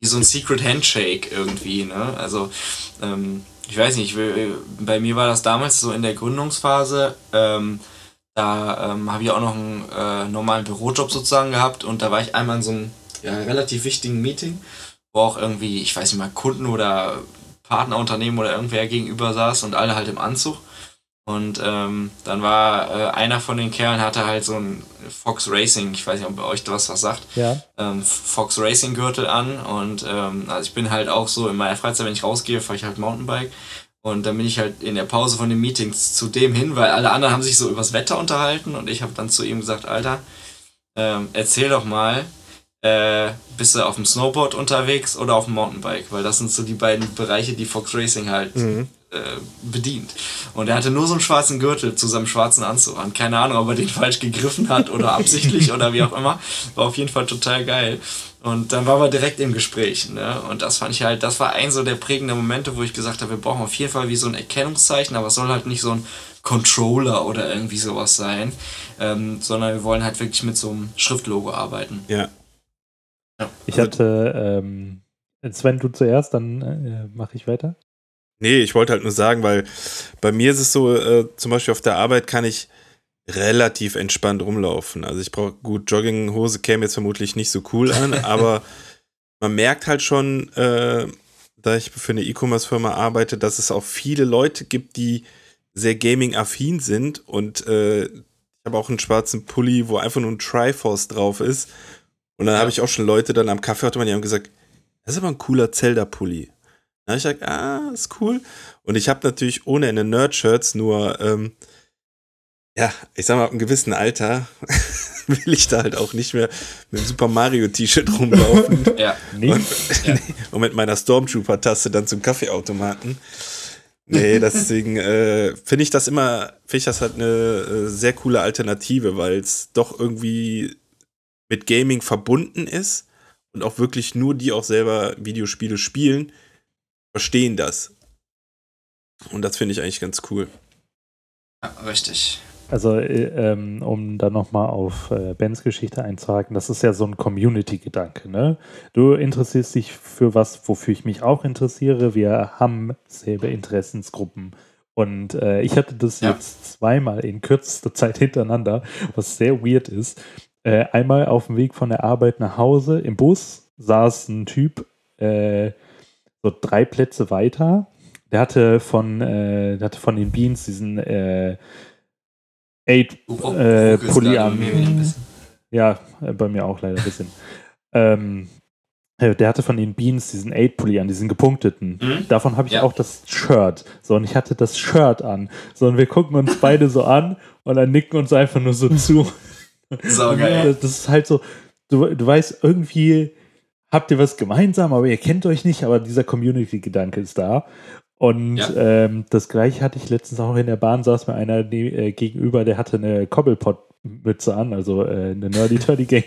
so ein Secret Handshake irgendwie, ne? Also, ähm, ich weiß nicht, bei mir war das damals so in der Gründungsphase, ähm, da ähm, habe ich auch noch einen äh, normalen Bürojob sozusagen gehabt und da war ich einmal in so einem ja, relativ wichtigen Meeting, wo auch irgendwie, ich weiß nicht mal, Kunden oder Partnerunternehmen oder irgendwer gegenüber saß und alle halt im Anzug. Und ähm, dann war äh, einer von den Kerlen hatte halt so ein Fox Racing, ich weiß nicht, ob euch das was sagt, ja. ähm, Fox Racing Gürtel an. Und ähm, also ich bin halt auch so in meiner Freizeit, wenn ich rausgehe, fahre ich halt Mountainbike. Und dann bin ich halt in der Pause von den Meetings zu dem hin, weil alle anderen haben sich so übers Wetter unterhalten und ich habe dann zu ihm gesagt, Alter, ähm, erzähl doch mal, äh, bist du auf dem Snowboard unterwegs oder auf dem Mountainbike? Weil das sind so die beiden Bereiche, die Fox Racing halt mhm. Äh, bedient. Und er hatte nur so einen schwarzen Gürtel zu seinem schwarzen Anzug an. Keine Ahnung, ob er den <laughs> falsch gegriffen hat oder absichtlich oder wie auch immer. War auf jeden Fall total geil. Und dann waren wir direkt im Gespräch. Ne? Und das fand ich halt, das war ein so der prägende Momente, wo ich gesagt habe, wir brauchen auf jeden Fall wie so ein Erkennungszeichen, aber es soll halt nicht so ein Controller oder irgendwie sowas sein, ähm, sondern wir wollen halt wirklich mit so einem Schriftlogo arbeiten. Ja. ja. Ich also, hatte, ähm, Sven, du zuerst, dann äh, mache ich weiter. Nee, ich wollte halt nur sagen, weil bei mir ist es so, äh, zum Beispiel auf der Arbeit kann ich relativ entspannt rumlaufen. Also ich brauche gut, Jogginghose käme jetzt vermutlich nicht so cool an, <laughs> aber man merkt halt schon, äh, da ich für eine E-Commerce-Firma arbeite, dass es auch viele Leute gibt, die sehr gaming-affin sind und äh, ich habe auch einen schwarzen Pulli, wo einfach nur ein Triforce drauf ist. Und dann ja. habe ich auch schon Leute dann am Kaffeeautomat, die haben gesagt, das ist aber ein cooler Zelda-Pulli. Habe ich gesagt, ah, ist cool. Und ich habe natürlich ohne eine Nerd-Shirts nur ähm, ja, ich sag mal, ab einem gewissen Alter <laughs> will ich da halt auch nicht mehr mit dem Super Mario T-Shirt rumlaufen. <laughs> ja, nee. Und, ja. <laughs> und mit meiner Stormtrooper-Taste dann zum Kaffeeautomaten. Nee, deswegen äh, finde ich das immer, finde ich das halt eine äh, sehr coole Alternative, weil es doch irgendwie mit Gaming verbunden ist und auch wirklich nur die auch selber Videospiele spielen, verstehen das. Und das finde ich eigentlich ganz cool. Ja, richtig. Also, äh, ähm, um da nochmal auf äh, Bens Geschichte einzuhaken, das ist ja so ein Community-Gedanke, ne? Du interessierst dich für was, wofür ich mich auch interessiere. Wir haben selbe Interessensgruppen. Und äh, ich hatte das ja. jetzt zweimal in kürzester Zeit hintereinander, was sehr weird ist. Äh, einmal auf dem Weg von der Arbeit nach Hause im Bus saß ein Typ äh, so drei Plätze weiter. Der hatte von, äh, der hatte von den Beans diesen 8 äh, Pulli an. Ja, äh, bei mir auch leider ein bisschen. ähm, äh, der hatte von den Beans diesen 8-Pulli an, diesen gepunkteten. Mhm. Davon habe ich ja. auch das Shirt. So, und ich hatte das Shirt an. So, und wir gucken uns beide so an und dann nicken uns einfach nur so zu. <laughs> So geil. Das ist halt so, du, du weißt, irgendwie habt ihr was gemeinsam, aber ihr kennt euch nicht, aber dieser Community-Gedanke ist da. Und ja. ähm, das gleiche hatte ich letztens auch in der Bahn, saß mir einer äh, gegenüber, der hatte eine Cobblepot-Mütze an, also äh, eine Nerdy <laughs> Turdy Gang.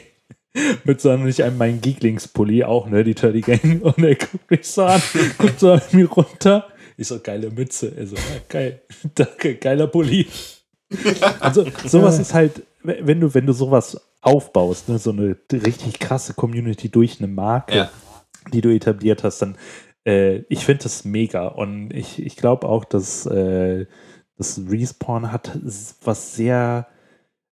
Mütze an und ich einem meinen Geeklings-Pulli, auch Nerdy Turdy Gang. <laughs> Und er guckt mich so an, guckt so an mir runter. Ich so, geile Mütze. Er so, ja, geil, <laughs> danke, geiler Pulli. Also, sowas ist halt, wenn du, wenn du sowas aufbaust, ne, so eine richtig krasse Community durch eine Marke, ja. die du etabliert hast, dann äh, ich finde das mega und ich, ich glaube auch, dass äh, das Respawn hat was sehr,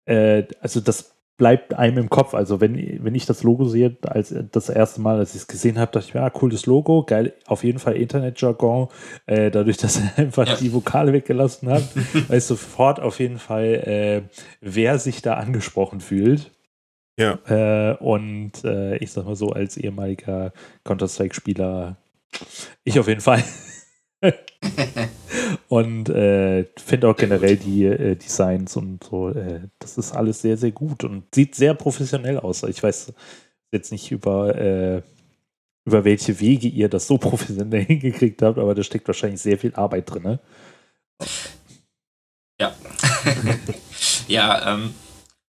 äh, also das bleibt einem im Kopf. Also wenn, wenn ich das Logo sehe, als das erste Mal, als ich es gesehen habe, dachte ich mir, ah, cooles Logo, geil, auf jeden Fall Internetjargon. Äh, dadurch, dass er <laughs> einfach ja. die Vokale weggelassen hat, <laughs> weiß sofort auf jeden Fall, äh, wer sich da angesprochen fühlt. Ja. Äh, und äh, ich sag mal so, als ehemaliger Counter-Strike-Spieler ich auf jeden Fall. <laughs> <laughs> und äh, finde auch generell die äh, Designs und so, äh, das ist alles sehr, sehr gut und sieht sehr professionell aus. Ich weiß jetzt nicht über, äh, über welche Wege ihr das so <laughs> professionell hingekriegt habt, aber da steckt wahrscheinlich sehr viel Arbeit drin. Ne? Ja. <laughs> ja, ähm,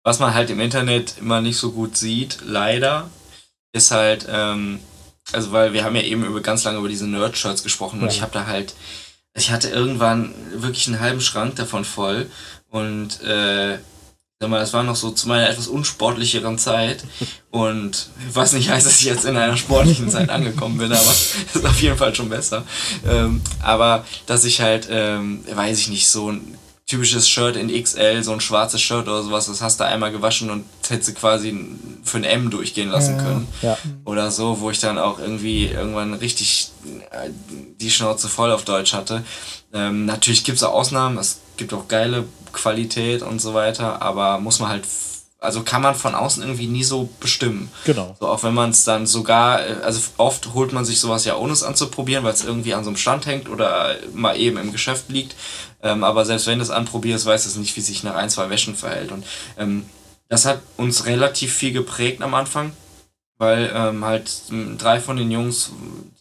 was man halt im Internet immer nicht so gut sieht, leider, ist halt, ähm, also weil wir haben ja eben über ganz lange über diese Nerd-Shirts gesprochen ja. und ich habe da halt, ich hatte irgendwann wirklich einen halben Schrank davon voll und äh, sag mal, das war noch so zu meiner etwas unsportlicheren Zeit <laughs> und was nicht heißt, dass ich jetzt in einer sportlichen <laughs> Zeit angekommen bin, aber <laughs> ist auf jeden Fall schon besser. Ähm, aber dass ich halt, ähm, weiß ich nicht, so typisches Shirt in XL, so ein schwarzes Shirt oder sowas, das hast du einmal gewaschen und hättest du quasi für ein M durchgehen lassen Ja. können. Ja. Oder so, wo ich dann auch irgendwie irgendwann richtig äh, die Schnauze voll auf Deutsch hatte. Ähm, natürlich gibt es auch Ausnahmen, es gibt auch geile Qualität und so weiter, aber muss man halt, also kann man von außen irgendwie nie so bestimmen. Genau. So, auch wenn man es dann sogar, äh, also oft holt man sich sowas ja ohne es anzuprobieren, weil es irgendwie an so einem Stand hängt oder mal eben im Geschäft liegt. Ähm, aber selbst wenn du es anprobierst, weiß es nicht, wie sich nach ein, zwei Wäschen verhält. Und ähm, das hat uns relativ viel geprägt am Anfang, weil ähm, halt drei von den Jungs,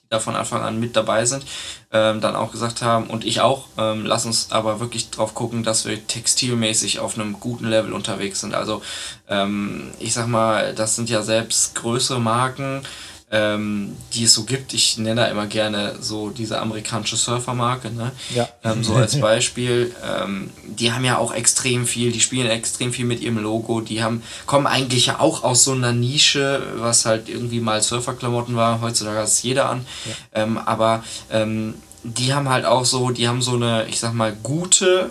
die da von Anfang an mit dabei sind, ähm, dann auch gesagt haben, und ich auch, ähm, lass uns aber wirklich drauf gucken, dass wir textilmäßig auf einem guten Level unterwegs sind. Also ähm, ich sag mal, das sind ja selbst größere Marken, ähm, die es so gibt. Ich nenne da immer gerne so diese amerikanische Surfermarke, ne? Ja. Ähm, so als Beispiel. Ähm, die haben ja auch extrem viel, die spielen extrem viel mit ihrem Logo. Die haben, kommen eigentlich ja auch aus so einer Nische, was halt irgendwie mal Surferklamotten war. Heutzutage hat es jeder an. Ähm, aber ähm, die haben halt auch so, die haben so eine, ich sag mal, gute,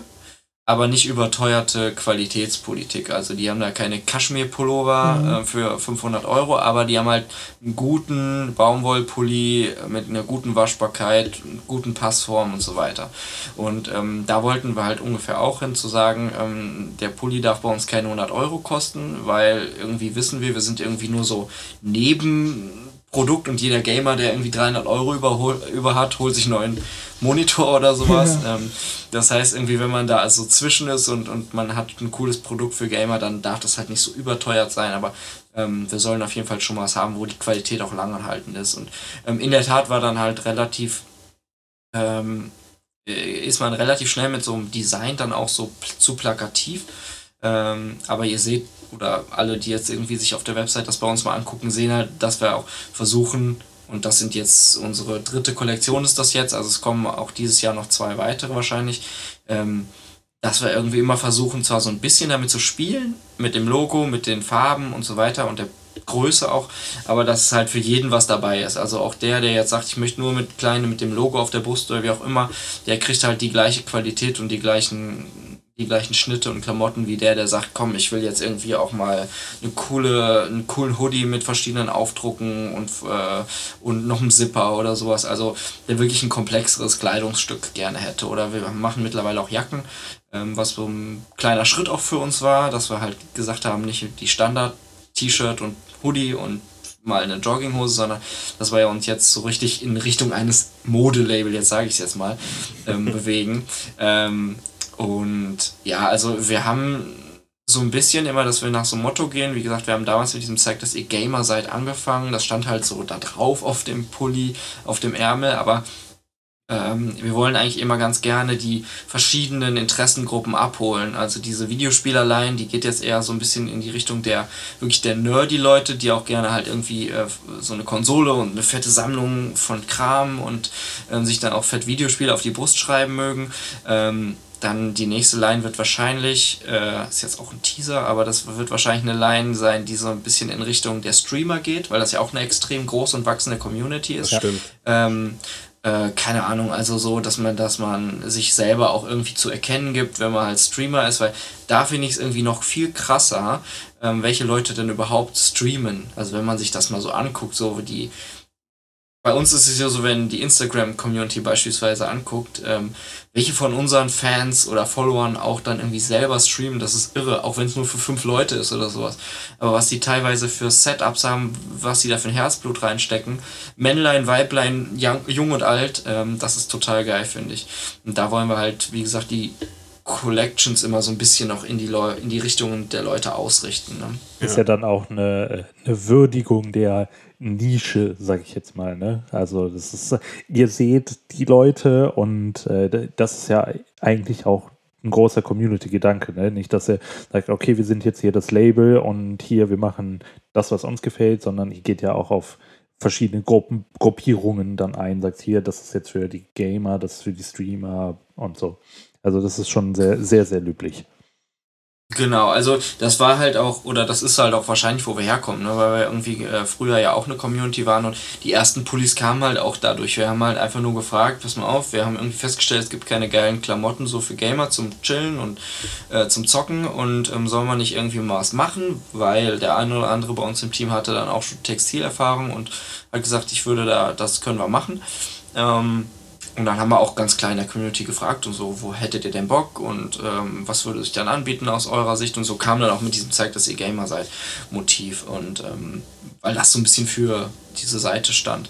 aber nicht überteuerte Qualitätspolitik. Also die haben da keine Kaschmir-Pullover äh, für 500 Euro, aber die haben halt einen guten Baumwollpulli mit einer guten Waschbarkeit, guten Passform und so weiter. Und ähm, da wollten wir halt ungefähr auch hin zu sagen, ähm, der Pulli darf bei uns keine 100 Euro kosten, weil irgendwie wissen wir, wir sind irgendwie nur so neben Produkt und jeder Gamer, der irgendwie 300 Euro überhol, über hat, holt sich einen neuen Monitor oder sowas. Ähm, das heißt, irgendwie, wenn man da also zwischen ist und, und man hat ein cooles Produkt für Gamer, dann darf das halt nicht so überteuert sein, aber ähm, wir sollen auf jeden Fall schon was haben, wo die Qualität auch langanhaltend ist. Und ähm, in der Tat war dann halt relativ, ähm, äh, ist man relativ schnell mit so einem Design dann auch so zu plakativ. Ähm, aber ihr seht, oder alle, die jetzt irgendwie sich auf der Website das bei uns mal angucken, sehen halt, dass wir auch versuchen, und das sind jetzt unsere dritte Kollektion ist das jetzt, also es kommen auch dieses Jahr noch zwei weitere wahrscheinlich, ähm, dass wir irgendwie immer versuchen, zwar so ein bisschen damit zu spielen, mit dem Logo, mit den Farben und so weiter und der Größe auch, aber dass es halt für jeden was dabei ist. Also auch der, der jetzt sagt, ich möchte nur mit kleinen, mit dem Logo auf der Brust oder wie auch immer, der kriegt halt die gleiche Qualität und die gleichen die gleichen Schnitte und Klamotten wie der, der sagt, komm, ich will jetzt irgendwie auch mal eine coole, einen coolen Hoodie mit verschiedenen Aufdrucken und, äh, und noch einen Zipper oder sowas. Also der wirklich ein komplexeres Kleidungsstück gerne hätte. Oder wir machen mittlerweile auch Jacken, ähm, was so ein kleiner Schritt auch für uns war, dass wir halt gesagt haben, nicht die Standard-T-Shirt und Hoodie und mal eine Jogginghose, sondern dass wir uns jetzt so richtig in Richtung eines Modelabel, jetzt sage ich es jetzt mal, ähm, <laughs> bewegen. Ähm, und ja, also wir haben so ein bisschen immer, dass wir nach so einem Motto gehen. Wie gesagt, wir haben damals mit diesem Zeig, dass ihr Gamer seid, angefangen. Das stand halt so da drauf auf dem Pulli, auf dem Ärmel, aber ähm, wir wollen eigentlich immer ganz gerne die verschiedenen Interessengruppen abholen. Also diese Videospielerlein, die geht jetzt eher so ein bisschen in die Richtung der wirklich der Nerdy-Leute, die auch gerne halt irgendwie äh, so eine Konsole und eine fette Sammlung von Kram und ähm, sich dann auch fett Videospiele auf die Brust schreiben mögen. Ähm, dann die nächste Line wird wahrscheinlich, äh, ist jetzt auch ein Teaser, aber das wird wahrscheinlich eine Line sein, die so ein bisschen in Richtung der Streamer geht, weil das ja auch eine extrem groß und wachsende Community ist. Stimmt. Ähm, äh, keine Ahnung, also so, dass man, dass man sich selber auch irgendwie zu erkennen gibt, wenn man halt Streamer ist, weil da finde ich es irgendwie noch viel krasser, ähm, welche Leute denn überhaupt streamen. Also wenn man sich das mal so anguckt, so die bei uns ist es ja so, wenn die Instagram-Community beispielsweise anguckt, ähm, welche von unseren Fans oder Followern auch dann irgendwie selber streamen, das ist irre, auch wenn es nur für fünf Leute ist oder sowas. Aber was die teilweise für Setups haben, was sie da für ein Herzblut reinstecken, Männlein, Weiblein, young, jung und alt, ähm, das ist total geil, finde ich. Und da wollen wir halt, wie gesagt, die Collections immer so ein bisschen noch in die, Leu in die Richtung der Leute ausrichten. Ne? Ist ja dann auch eine, eine Würdigung der Nische, sag ich jetzt mal. Ne? Also das ist, ihr seht die Leute und äh, das ist ja eigentlich auch ein großer Community-Gedanke. Ne? Nicht, dass ihr sagt, okay, wir sind jetzt hier das Label und hier, wir machen das, was uns gefällt, sondern ihr geht ja auch auf verschiedene Gruppen, Gruppierungen dann ein, sagt hier, das ist jetzt für die Gamer, das ist für die Streamer und so. Also das ist schon sehr, sehr, sehr löblich. Genau, also das war halt auch, oder das ist halt auch wahrscheinlich, wo wir herkommen, ne? weil wir irgendwie äh, früher ja auch eine Community waren und die ersten Pullis kamen halt auch dadurch. Wir haben halt einfach nur gefragt, pass mal auf, wir haben irgendwie festgestellt, es gibt keine geilen Klamotten so für Gamer zum Chillen und äh, zum Zocken und ähm, soll man nicht irgendwie mal was machen, weil der eine oder andere bei uns im Team hatte dann auch schon Textilerfahrung und hat gesagt, ich würde da, das können wir machen. Ähm, und dann haben wir auch ganz klar in der Community gefragt und so, wo hättet ihr denn Bock und ähm, was würde sich dann anbieten aus eurer Sicht und so kam dann auch mit diesem Zeig, dass ihr Gamer seid Motiv und ähm, weil das so ein bisschen für diese Seite stand.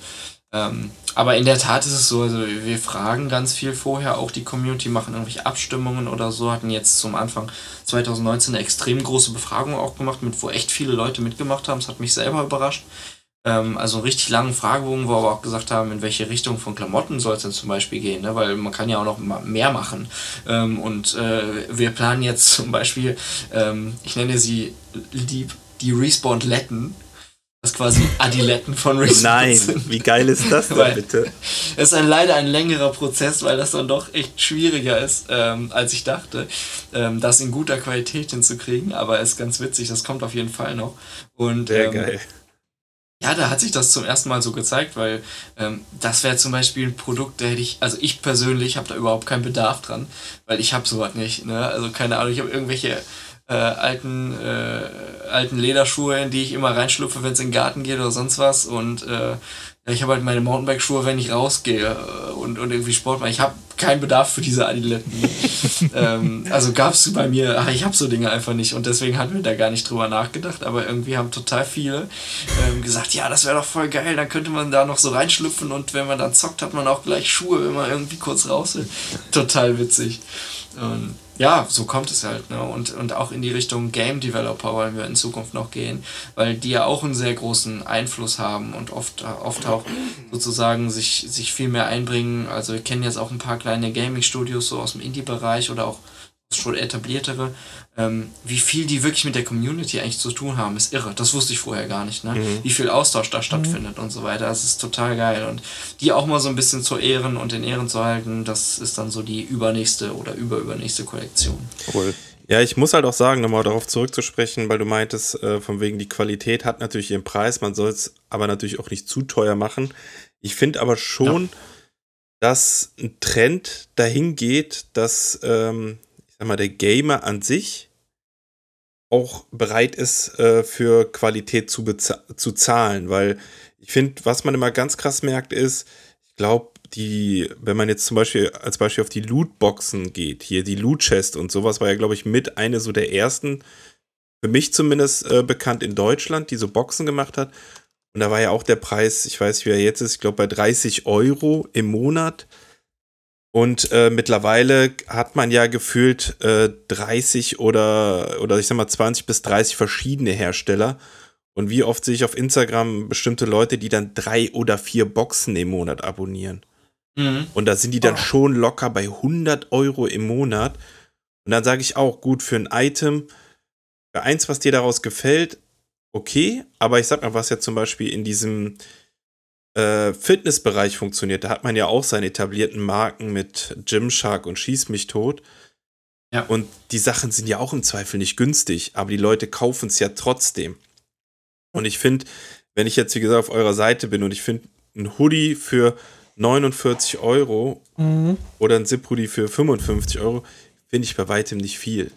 Ähm, aber in der Tat ist es so, also wir fragen ganz viel vorher, auch die Community machen irgendwelche Abstimmungen oder so, hatten jetzt zum Anfang 2019 eine extrem große Befragung auch gemacht, mit wo echt viele Leute mitgemacht haben. Das hat mich selber überrascht. Ähm, also einen richtig langen Fragebogen, wo wir auch gesagt haben, in welche Richtung von Klamotten soll es denn zum Beispiel gehen, ne? weil man kann ja auch noch mehr machen. Ähm, und äh, wir planen jetzt <laughs> zum Beispiel, ähm, ich nenne sie lieb, die Respawn-Letten. Das quasi <laughs> Adiletten von Respawn Nein, sind. wie geil ist das denn bitte? <laughs> Es ist ein, leider ein längerer Prozess, weil das dann doch echt schwieriger ist, ähm, als ich dachte, ähm, das in guter Qualität hinzukriegen. Aber es ist ganz witzig, das kommt auf jeden Fall noch. Und, Sehr ähm, geil. Ja, da hat sich das zum ersten Mal so gezeigt, weil ähm, das wäre zum Beispiel ein Produkt, da hätte ich, also ich persönlich habe da überhaupt keinen Bedarf dran, weil ich habe sowas nicht. Ne? Also keine Ahnung, ich habe irgendwelche äh, alten, äh, alten Lederschuhe, in die ich immer reinschlüpfe, wenn es in den Garten geht oder sonst was. Und äh, ich habe halt meine Mountainbike-Schuhe, wenn ich rausgehe äh, und, und irgendwie Sport mache. Ich habe keinen Bedarf für diese Adiletten. <laughs> ähm, also gab es bei mir, ach, ich habe so Dinge einfach nicht und deswegen hatten wir da gar nicht drüber nachgedacht. Aber irgendwie haben total viele ähm, gesagt, ja, das wäre doch voll geil, dann könnte man da noch so reinschlüpfen und wenn man dann zockt, hat man auch gleich Schuhe, wenn man irgendwie kurz raus will. Total witzig. Und ja, so kommt es halt. Ne? Und, und auch in die Richtung Game Developer wollen wir in Zukunft noch gehen, weil die ja auch einen sehr großen Einfluss haben und oft, oft auch sozusagen sich, sich viel mehr einbringen. Also wir kennen jetzt auch ein paar kleine Gaming-Studios so aus dem Indie-Bereich oder auch schon etabliertere, ähm, wie viel die wirklich mit der Community eigentlich zu tun haben, ist irre. Das wusste ich vorher gar nicht, ne? Mhm. Wie viel Austausch da stattfindet mhm. und so weiter. Das ist total geil. Und die auch mal so ein bisschen zu ehren und in Ehren zu halten, das ist dann so die übernächste oder überübernächste Kollektion. Cool. Ja, ich muss halt auch sagen, nochmal darauf zurückzusprechen, weil du meintest, äh, von wegen die Qualität hat natürlich ihren Preis, man soll es aber natürlich auch nicht zu teuer machen. Ich finde aber schon, ja. dass ein Trend dahin geht, dass ähm, sag mal, der Gamer an sich auch bereit ist, äh, für Qualität zu, zu zahlen. Weil ich finde, was man immer ganz krass merkt, ist, ich glaube, die, wenn man jetzt zum Beispiel als Beispiel auf die Lootboxen geht, hier die Loot Chest und sowas, war ja, glaube ich, mit eine so der ersten, für mich zumindest äh, bekannt in Deutschland, die so Boxen gemacht hat. Und da war ja auch der Preis, ich weiß, wie er jetzt ist, ich glaube bei 30 Euro im Monat und äh, mittlerweile hat man ja gefühlt äh, 30 oder, oder ich sag mal 20 bis 30 verschiedene Hersteller. Und wie oft sehe ich auf Instagram bestimmte Leute, die dann drei oder vier Boxen im Monat abonnieren. Mhm. Und da sind die dann oh. schon locker bei 100 Euro im Monat. Und dann sage ich auch, gut, für ein Item, für eins, was dir daraus gefällt, okay. Aber ich sag mal, was ja zum Beispiel in diesem äh, Fitnessbereich funktioniert. Da hat man ja auch seine etablierten Marken mit Gymshark und Schieß mich tot. Ja. Und die Sachen sind ja auch im Zweifel nicht günstig, aber die Leute kaufen es ja trotzdem. Und ich finde, wenn ich jetzt, wie gesagt, auf eurer Seite bin und ich finde ein Hoodie für 49 Euro mhm. oder ein Zip-Hoodie für 55 Euro, finde ich bei weitem nicht viel.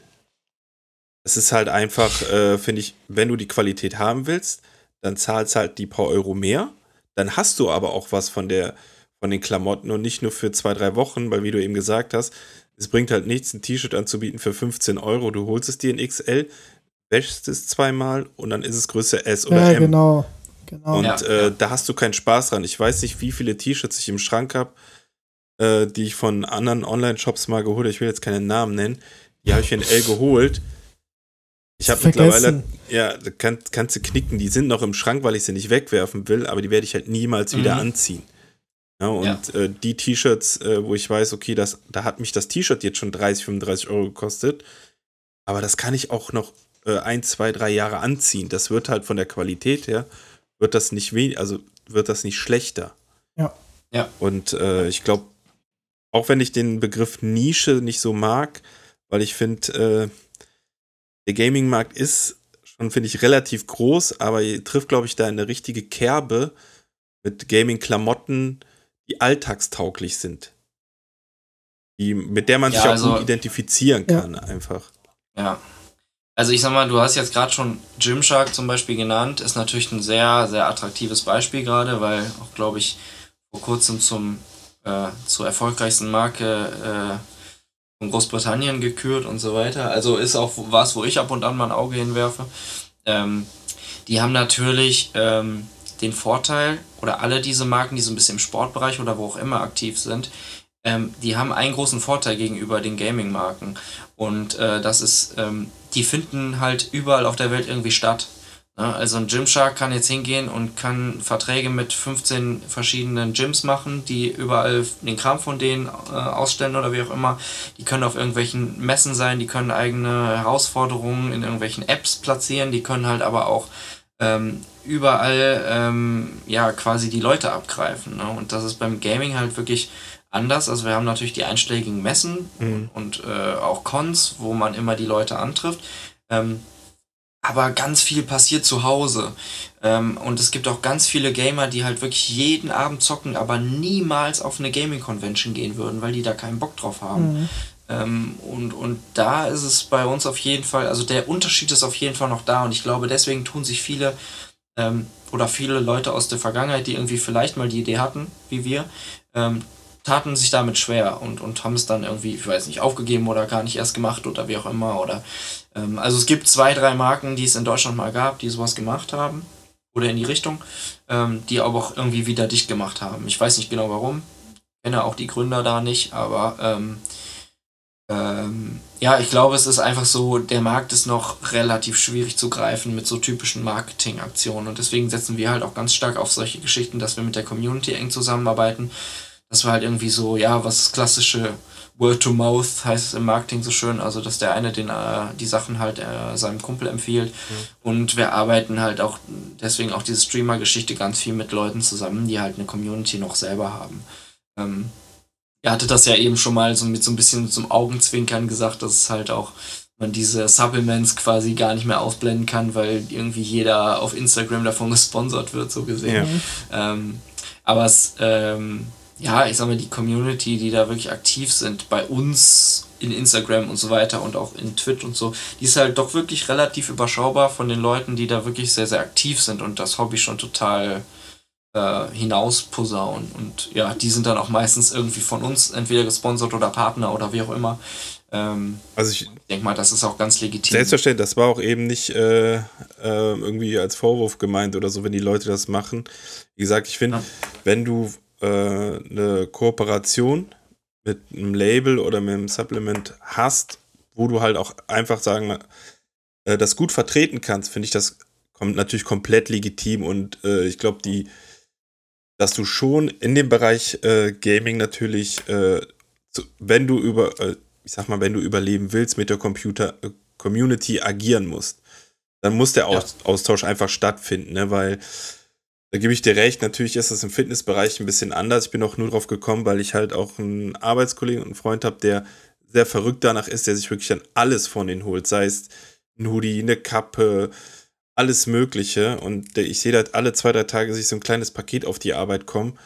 Es ist halt einfach, äh, finde ich, wenn du die Qualität haben willst, dann zahlst halt die paar Euro mehr dann hast du aber auch was von der von den Klamotten und nicht nur für zwei, drei Wochen, weil wie du eben gesagt hast, es bringt halt nichts, ein T-Shirt anzubieten für 15 Euro. Du holst es dir in XL, wäschst es zweimal und dann ist es Größe S oder ja, M. Genau. genau. Und ja, äh, ja. da hast du keinen Spaß dran. Ich weiß nicht, wie viele T-Shirts ich im Schrank habe, äh, die ich von anderen Online-Shops mal geholt habe. Ich will jetzt keinen Namen nennen. Die habe ich in L geholt. Ich habe mittlerweile, ja, kann, kannst du knicken, die sind noch im Schrank, weil ich sie nicht wegwerfen will, aber die werde ich halt niemals wieder mhm. anziehen. Ja, und ja. Äh, die T-Shirts, äh, wo ich weiß, okay, das, da hat mich das T-Shirt jetzt schon 30, 35 Euro gekostet, aber das kann ich auch noch äh, ein, zwei, drei Jahre anziehen. Das wird halt von der Qualität her, wird das nicht wenig, also wird das nicht schlechter. Ja. ja. Und äh, ich glaube, auch wenn ich den Begriff Nische nicht so mag, weil ich finde, äh, der Gaming-Markt ist schon, finde ich, relativ groß, aber ihr trifft, glaube ich, da eine richtige Kerbe mit Gaming-Klamotten, die alltagstauglich sind. Die, mit der man Ja, sich auch also- gut identifizieren Ja. kann, einfach. Ja. Also ich sag mal, du hast jetzt gerade schon Gymshark zum Beispiel genannt, ist natürlich ein sehr, sehr attraktives Beispiel gerade, weil auch, glaube ich, vor kurzem zum äh, zur erfolgreichsten Marke äh, von Großbritannien gekürt und so weiter. Also ist auch was, wo ich ab und an mal ein Auge hinwerfe. Ähm, die haben natürlich ähm, den Vorteil, oder alle diese Marken, die so ein bisschen im Sportbereich oder wo auch immer aktiv sind, ähm, die haben einen großen Vorteil gegenüber den Gaming-Marken. Und äh, das ist, ähm, die finden halt überall auf der Welt irgendwie statt. Ne? Also ein Gymshark kann jetzt hingehen und kann Verträge mit 15 verschiedenen Gyms machen, die überall den Kram von denen äh, ausstellen oder wie auch immer. Die können auf irgendwelchen Messen sein, die können eigene Herausforderungen in irgendwelchen Apps platzieren, die können halt aber auch ähm, überall ähm, ja quasi die Leute abgreifen. Ne? Und das ist beim Gaming halt wirklich anders. Also wir haben natürlich die einschlägigen Messen Mhm. und äh, auch Cons, wo man immer die Leute antrifft. Ähm, aber ganz viel passiert zu Hause. Ähm, und es gibt auch ganz viele Gamer, die halt wirklich jeden Abend zocken, aber niemals auf eine Gaming-Convention gehen würden, weil die da keinen Bock drauf haben. Mhm. Ähm, und, und da ist es bei uns auf jeden Fall, also der Unterschied ist auf jeden Fall noch da und ich glaube, deswegen tun sich viele ähm, oder viele Leute aus der Vergangenheit, die irgendwie vielleicht mal die Idee hatten, wie wir, ähm, taten sich damit schwer und, und haben es dann irgendwie, ich weiß nicht, aufgegeben oder gar nicht erst gemacht oder wie auch immer. Oder ähm, also es gibt zwei, drei Marken, die es in Deutschland mal gab, die sowas gemacht haben. Oder in die Richtung, ähm, die aber auch irgendwie wieder dicht gemacht haben. Ich weiß nicht genau warum, kenne auch die Gründer da nicht, aber ähm, ähm, ja, ich glaube, es ist einfach so, der Markt ist noch relativ schwierig zu greifen mit so typischen Marketingaktionen. Und deswegen setzen wir halt auch ganz stark auf solche Geschichten, dass wir mit der Community eng zusammenarbeiten, dass wir halt irgendwie so, ja, was klassische Word to Mouth heißt es im Marketing so schön, also dass der eine den äh, die Sachen halt äh, seinem Kumpel empfiehlt und wir arbeiten halt auch deswegen auch diese Streamer-Geschichte ganz viel mit Leuten zusammen, die halt eine Community noch selber haben. Ähm, er hatte das ja eben schon mal so mit so ein bisschen zum Augenzwinkern gesagt, dass es halt auch man diese Supplements quasi gar nicht mehr ausblenden kann, weil irgendwie jeder auf Instagram davon <laughs> gesponsert wird, so gesehen. Ja. Ähm, aber es, ähm, ja, ich sag mal, die Community, die da wirklich aktiv sind, bei uns in Instagram und so weiter und auch in Twitch und so, die ist halt doch wirklich relativ überschaubar von den Leuten, die da wirklich sehr, sehr aktiv sind und das Hobby schon total äh, hinausposaunen. Und ja, die sind dann auch meistens irgendwie von uns entweder gesponsert oder Partner oder wie auch immer. Ähm, Also ich, ich denke mal, das ist auch ganz legitim. Selbstverständlich, das war auch eben nicht äh, äh, irgendwie als Vorwurf gemeint oder so, wenn die Leute das machen. Wie gesagt, ich finde, Ja. wenn du äh, eine Kooperation mit einem Label oder mit einem Supplement hast, wo du halt auch einfach sagen wir, äh, das gut vertreten kannst, finde ich das kommt natürlich komplett legitim und äh, ich glaube, die, dass du schon in dem Bereich äh, Gaming natürlich, äh, zu, wenn du über, äh, ich sag mal, wenn du überleben willst, mit der Computer Community agieren musst, dann muss der Ja. Aus Austausch einfach stattfinden, ne? weil da gebe ich dir recht, natürlich ist das im Fitnessbereich ein bisschen anders. Ich bin auch nur drauf gekommen, weil ich halt auch einen Arbeitskollegen und einen Freund habe, der sehr verrückt danach ist, der sich wirklich dann alles von denen holt, sei es ein Hoodie, eine Kappe, alles Mögliche. Und ich sehe da alle zwei, drei Tage sich so ein kleines Paket auf die Arbeit kommen.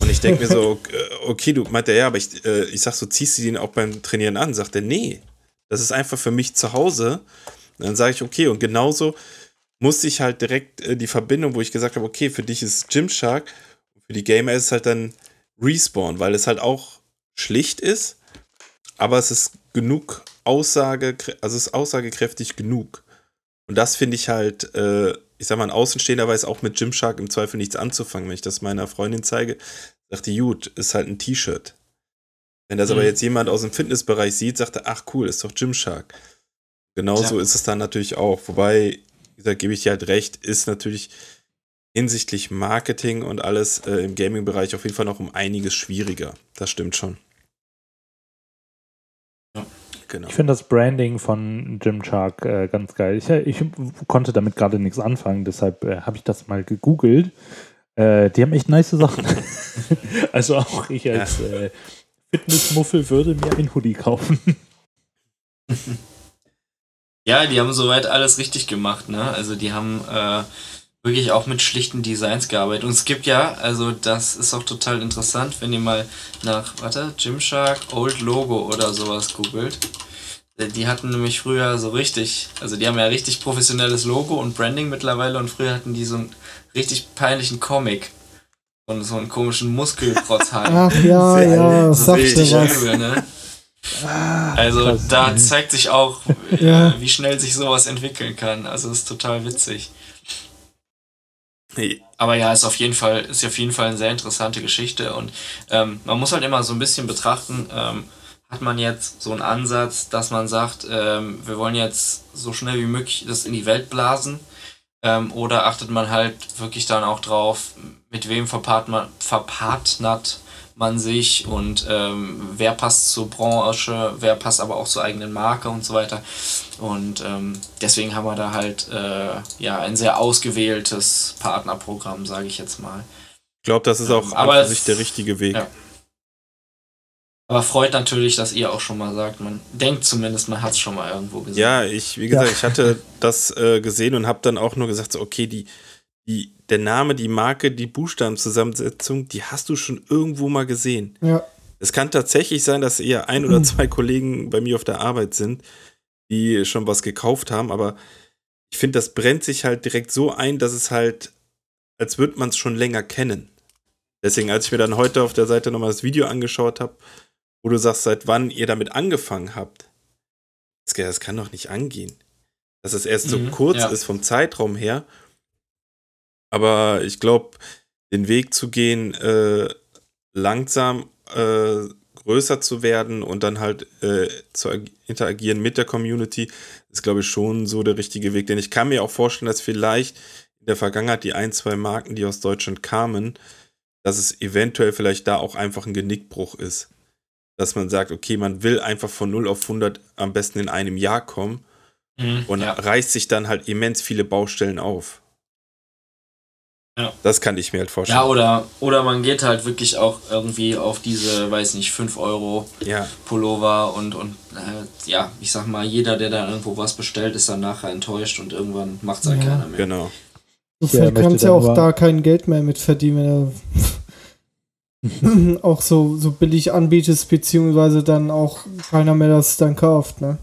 Und ich denke mir so, <laughs> äh, okay, du meint er, ja, aber ich, äh, ich sag so, ziehst du den auch beim Trainieren an? Sagt er, nee, das ist einfach für mich zu Hause. Und dann sage ich, okay, und genauso musste ich halt direkt äh, die Verbindung, wo ich gesagt habe, okay, für dich ist Gymshark, für die Gamer ist es halt dann Respawn, weil es halt auch schlicht ist, aber es ist genug Aussage, also es ist aussagekräftig genug. Und das finde ich halt, äh, ich sag mal, ein Außenstehender weiß auch mit Gymshark im Zweifel nichts anzufangen. Wenn ich das meiner Freundin zeige, sagt die, gut, ist halt ein T-Shirt. Wenn das aber Mhm. jetzt jemand aus dem Fitnessbereich sieht, sagt er, ach cool, ist doch Gymshark. Genauso Ja. ist es dann natürlich auch. Wobei, wie gesagt, gebe ich dir halt recht, ist natürlich hinsichtlich Marketing und alles äh, im Gaming-Bereich auf jeden Fall noch um einiges schwieriger. Das stimmt schon. Ja. Genau. Ich finde das Branding von Gymshark äh, ganz geil. Ich, ich konnte damit gerade nichts anfangen, deshalb äh, habe ich das mal gegoogelt. Äh, die haben echt nice Sachen. <laughs> also auch ich als äh, Fitnessmuffel würde mir ein Hoodie kaufen. <laughs> Ja, die haben soweit alles richtig gemacht, ne? Also die haben äh, wirklich auch mit schlichten Designs gearbeitet. Und es gibt ja, also das ist auch total interessant, wenn ihr mal nach, warte, Gymshark Old Logo oder sowas googelt. Äh, die hatten nämlich früher so richtig, also die haben ja richtig professionelles Logo und Branding mittlerweile und früher hatten die so einen richtig peinlichen Comic. Und so einen komischen Muskelprotzhalm. Ach ja, <laughs> ja, Das ist sagte richtig was. übel, ne? Ah, Also krass. da zeigt sich auch, Ja. wie schnell sich sowas entwickeln kann. Also das ist total witzig. Nee, Aber ja, ist auf jeden Fall, ist auf jeden Fall eine sehr interessante Geschichte und ähm, man muss halt immer so ein bisschen betrachten, ähm, hat man jetzt so einen Ansatz, dass man sagt, ähm, wir wollen jetzt so schnell wie möglich das in die Welt blasen ähm, oder achtet man halt wirklich dann auch drauf, mit wem verpart man, verpartnert man sich und ähm, wer passt zur Branche, wer passt aber auch zur eigenen Marke und so weiter. Und ähm, deswegen haben wir da halt äh, ja ein sehr ausgewähltes Partnerprogramm, sage ich jetzt mal. ich glaube, das ist auch Aber an für es- sich der richtige Weg. Ja. Aber freut natürlich, dass ihr auch schon mal sagt, man denkt zumindest, man hat es schon mal irgendwo gesehen. Ja, ich, wie gesagt, Ja. ich hatte das äh, gesehen und habe dann auch nur gesagt, so, okay, die, die, der Name, die Marke, die Buchstabenzusammensetzung, die hast du schon irgendwo mal gesehen. Ja, Es kann tatsächlich sein, dass eher ein oder zwei Kollegen bei mir auf der Arbeit sind, die schon was gekauft haben, aber ich finde, das brennt sich halt direkt so ein, dass es halt, als würde man es schon länger kennen. Deswegen, als ich mir dann heute auf der Seite nochmal das Video angeschaut habe, wo du sagst, seit wann ihr damit angefangen habt, das, das kann doch nicht angehen. Dass es erst so Mhm, kurz ja. ist vom Zeitraum her. Aber ich glaube, den Weg zu gehen, äh, langsam äh, größer zu werden und dann halt äh, zu ag- interagieren mit der Community, ist, glaube ich, schon so der richtige Weg. Denn ich kann mir auch vorstellen, dass vielleicht in der Vergangenheit die ein, zwei Marken, die aus Deutschland kamen, dass es eventuell vielleicht da auch einfach ein Genickbruch ist. Dass man sagt, okay, man will einfach von 0 auf 100 am besten in einem Jahr kommen Mhm, und ja. reißt sich dann halt immens viele Baustellen auf. Ja. Das kann ich mir halt vorstellen. ja, oder, oder man geht halt wirklich auch irgendwie auf diese, weiß nicht, 5 Euro ja. Pullover und, und äh, ja, ich sag mal, jeder, der da irgendwo was bestellt, ist dann nachher enttäuscht und irgendwann macht es halt Ja. keiner mehr. genau. du Ja, kannst ja auch da kein Geld mehr mit verdienen, wenn du <laughs> <laughs> auch so, so billig anbietest, beziehungsweise dann auch keiner mehr das dann kauft, ne?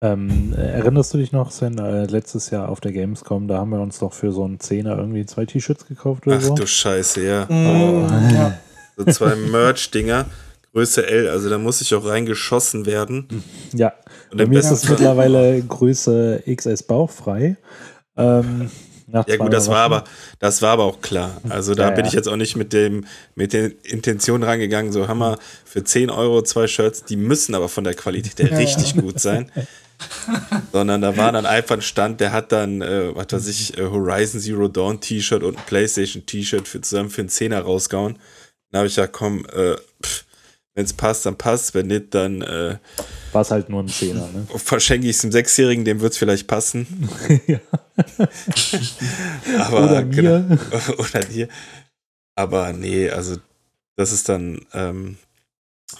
Ähm, äh, erinnerst du dich noch, Sven, äh, letztes Jahr auf der Gamescom, da haben wir uns doch für so einen Zehner irgendwie zwei T-Shirts gekauft oder Ach so? du Scheiße, ja. Mm, ja. So zwei Merch-Dinger, Größe L, also da muss ich auch reingeschossen werden. Ja, Und bei mir ist es mittlerweile Größe XS bauchfrei. Ähm, nach Ja gut, das war aber, das war aber auch klar. Also da Ja, bin ja. ich jetzt auch nicht mit dem, mit den Intentionen rangegangen, so Hammer für 10 Euro zwei Shirts, die müssen aber von der Qualität her Ja, richtig ja. gut sein. <laughs> <laughs> Sondern da war dann einfach ein Stand, der hat dann, äh, was weiß ich, äh, Horizon Zero Dawn T-Shirt und ein Playstation T-Shirt für zusammen für einen Zehner rausgehauen. Dann habe ich gesagt, komm, äh, wenn es passt, dann passt, wenn nicht, dann äh, War es halt nur ein Zehner, ne? <laughs> verschenke ich es einem Sechsjährigen, dem wird es vielleicht passen. <laughs> ja. Aber Oder genau. mir. oder dir. Aber nee, also das ist dann. Ähm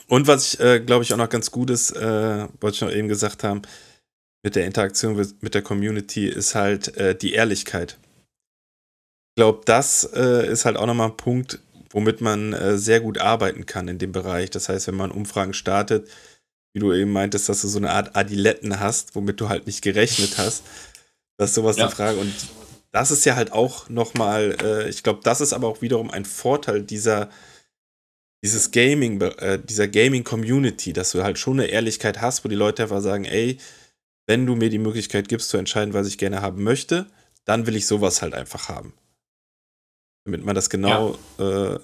und was ich, äh, glaube ich, auch noch ganz gut ist, äh, was ich noch eben gesagt haben, mit der Interaktion mit, der Community, ist halt äh, die Ehrlichkeit. Ich glaube, das äh, ist halt auch nochmal ein Punkt, womit man äh, sehr gut arbeiten kann in dem Bereich. Das heißt, wenn man Umfragen startet, wie du eben meintest, dass du so eine Art Adiletten hast, womit du halt nicht gerechnet hast, dass sowas Ja. eine Frage und das ist ja halt auch nochmal, äh, ich glaube, das ist aber auch wiederum ein Vorteil dieser, dieses Gaming, äh, dieser Gaming-Community, dass du halt schon eine Ehrlichkeit hast, wo die Leute einfach sagen, ey, wenn du mir die Möglichkeit gibst zu entscheiden, was ich gerne haben möchte, dann will ich sowas halt einfach haben. Damit man das genau äh, Das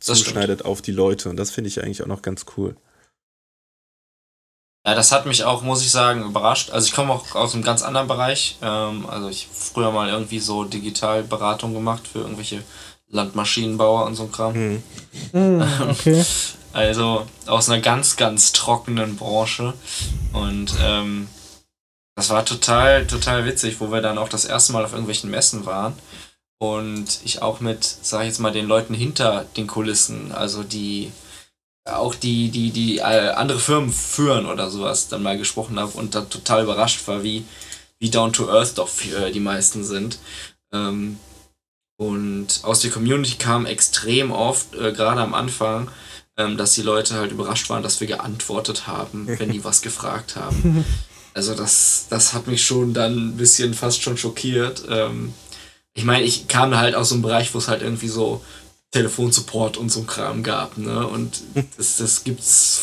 zuschneidet auf die Leute. Und das finde ich eigentlich auch noch ganz cool. Ja, das hat mich auch, muss ich sagen, überrascht. Also ich komme auch aus einem ganz anderen Bereich. Ähm, also ich habe früher mal irgendwie so Digitalberatung gemacht für irgendwelche Landmaschinenbauer und so ein Kram. Hm. Mm, <laughs> okay. Also aus einer ganz, ganz trockenen Branche. Und ähm, das war total, total witzig, wo wir dann auch das erste Mal auf irgendwelchen Messen waren. Und ich auch mit, sag ich jetzt mal, den Leuten hinter den Kulissen, also die, auch die, die, die äh, andere Firmen führen oder sowas dann mal gesprochen habe und dann total überrascht war, wie, wie down to earth doch äh, die meisten sind. Ähm, und aus der Community kam extrem oft, äh, gerade am Anfang, ähm, dass die Leute halt überrascht waren, dass wir geantwortet haben, wenn die <laughs> was gefragt haben. Also das, das hat mich schon dann ein bisschen fast schon schockiert. Ähm, ich meine, ich kam halt aus so einem Bereich, wo es halt irgendwie so Telefonsupport und so ein Kram gab, ne? Und <laughs> das, das gibt's,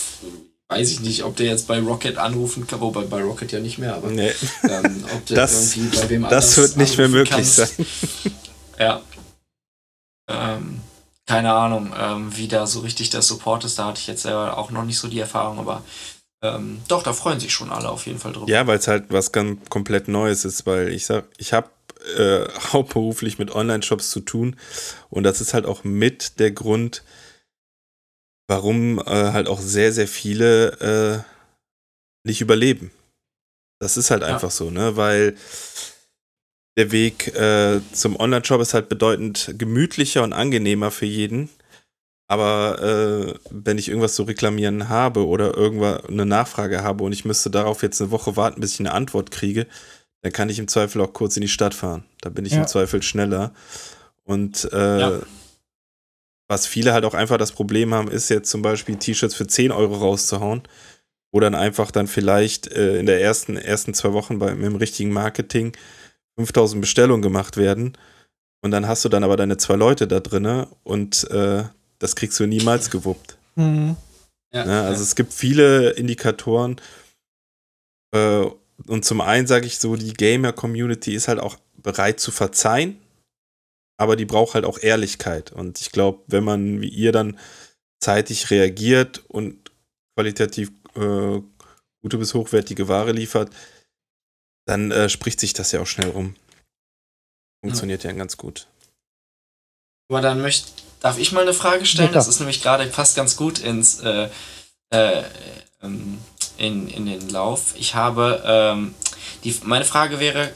weiß ich nicht, ob der jetzt bei Rocket anrufen kann, wobei bei Rocket ja nicht mehr, aber Nee. ähm, ob der Das- irgendwie bei wem Das anders wird nicht mehr möglich kannst. sein. <laughs> Ja. Ähm, keine Ahnung, ähm, wie da so richtig der Support ist. Da hatte ich jetzt selber auch noch nicht so die Erfahrung, aber ähm, doch, da freuen sich schon alle auf jeden Fall drüber. Ja, weil es halt was ganz komplett Neues ist, weil ich sag, ich habe äh, <laughs> hauptberuflich mit Online-Shops zu tun und das ist halt auch mit der Grund, warum äh, halt auch sehr, sehr viele äh, nicht überleben. Das ist halt Ja. einfach so, ne? Weil der Weg äh, zum Online-Shop ist halt bedeutend gemütlicher und angenehmer für jeden. Aber äh, wenn ich irgendwas zu reklamieren habe oder irgendwas eine Nachfrage habe und ich müsste darauf jetzt eine Woche warten, bis ich eine Antwort kriege, dann kann ich im Zweifel auch kurz in die Stadt fahren. Da bin ich Ja. im Zweifel schneller. Und äh, Ja. was viele halt auch einfach das Problem haben, ist jetzt zum Beispiel T-Shirts für 10 Euro rauszuhauen, wo dann einfach dann vielleicht äh, in der ersten, ersten zwei Wochen bei, mit dem richtigen Marketing 5000 Bestellungen gemacht werden. Und dann hast du dann aber deine zwei Leute da drinne und äh, das kriegst du niemals gewuppt. Mhm. Ja, Ne? Also es gibt viele Indikatoren. Äh, und zum einen sage ich so, die Gamer-Community ist halt auch bereit zu verzeihen, aber die braucht halt auch Ehrlichkeit. Und ich glaube, wenn man wie ihr dann zeitig reagiert und qualitativ äh, gute bis hochwertige Ware liefert, dann äh, spricht sich das ja auch schnell rum. Funktioniert ja, ganz gut. Aber dann möchte, darf ich mal eine Frage stellen? Ja, das ist nämlich gerade passt ganz gut ins äh, äh, ähm, in, in den Lauf. Ich habe ähm, die, meine Frage wäre,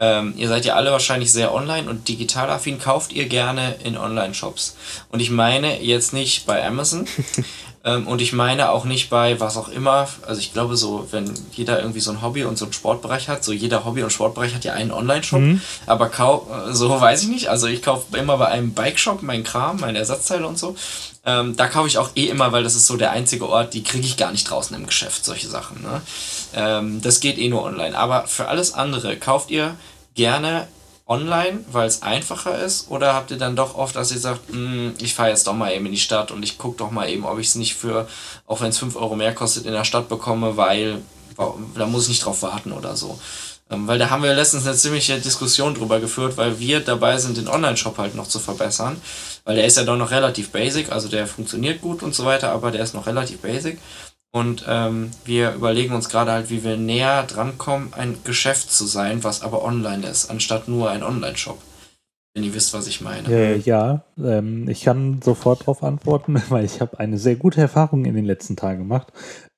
ähm, ihr seid ja alle wahrscheinlich sehr online und digital affin. Kauft ihr gerne in Online-Shops? Und ich meine jetzt nicht bei Amazon. <laughs> ähm, und ich meine auch nicht bei was auch immer. Also ich glaube so, wenn jeder irgendwie so ein Hobby und so einen Sportbereich hat, so jeder Hobby- und Sportbereich hat ja einen Online-Shop. Mhm. Aber kau so weiß ich nicht. Also ich kaufe immer bei einem Bike-Shop meinen Kram, meine Ersatzteile und so. Ähm, da kaufe ich auch eh immer, weil das ist so der einzige Ort, die kriege ich gar nicht draußen im Geschäft, solche Sachen. Ne? Ähm, das geht eh nur online. Aber für alles andere, kauft ihr gerne online, weil es einfacher ist? Oder habt ihr dann doch oft, dass ihr sagt, "Mm, ich fahre jetzt doch mal eben in die Stadt und ich gucke doch mal eben, ob ich es nicht für, auch wenn es 5 Euro mehr kostet, in der Stadt bekomme, weil da muss ich nicht drauf warten oder so. Ähm, weil da haben wir letztens eine ziemliche Diskussion drüber geführt, weil wir dabei sind, den Online-Shop halt noch zu verbessern. Weil der ist ja doch noch relativ basic, also der funktioniert gut und so weiter, aber der ist noch relativ basic. Und ähm, wir überlegen uns gerade halt, wie wir näher drankommen, ein Geschäft zu sein, was aber online ist, anstatt nur ein Online-Shop. Wenn ihr wisst, was ich meine. Äh, ja, ähm, ich kann sofort darauf antworten, <laughs> weil ich habe eine sehr gute Erfahrung in den letzten Tagen gemacht.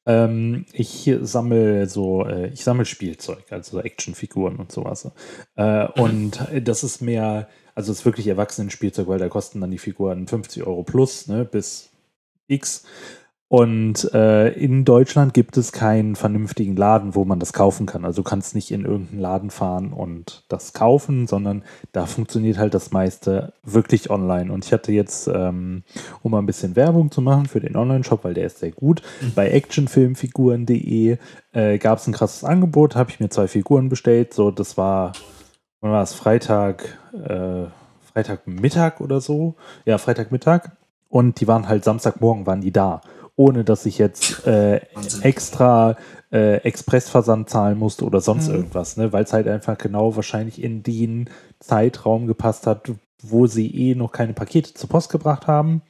Ähm, ich sammle so, äh, ich sammle Spielzeug, also Actionfiguren und sowas. Äh, Und das ist mehr, also es ist wirklich Erwachsenenspielzeug, weil da kosten dann die Figuren 50 Euro plus, ne, bis X. Und äh, in Deutschland gibt es keinen vernünftigen Laden, wo man das kaufen kann. Also du kannst nicht in irgendeinen Laden fahren und das kaufen, sondern da funktioniert halt das meiste wirklich online. Und ich hatte jetzt, ähm, um mal ein bisschen Werbung zu machen für den Online-Shop, weil der ist sehr gut, bei actionfilmfiguren.de äh, gab es ein krasses Angebot, habe ich mir zwei Figuren bestellt. So, das war, wann war es? Freitag, äh, Freitagmittag oder so. Ja, Freitagmittag. Und die waren halt Samstagmorgen, waren die da. Ohne dass ich jetzt äh, extra äh, Expressversand zahlen musste oder sonst Mhm. irgendwas, ne? weil es halt einfach genau wahrscheinlich in den Zeitraum gepasst hat, wo sie eh noch keine Pakete zur Post gebracht haben.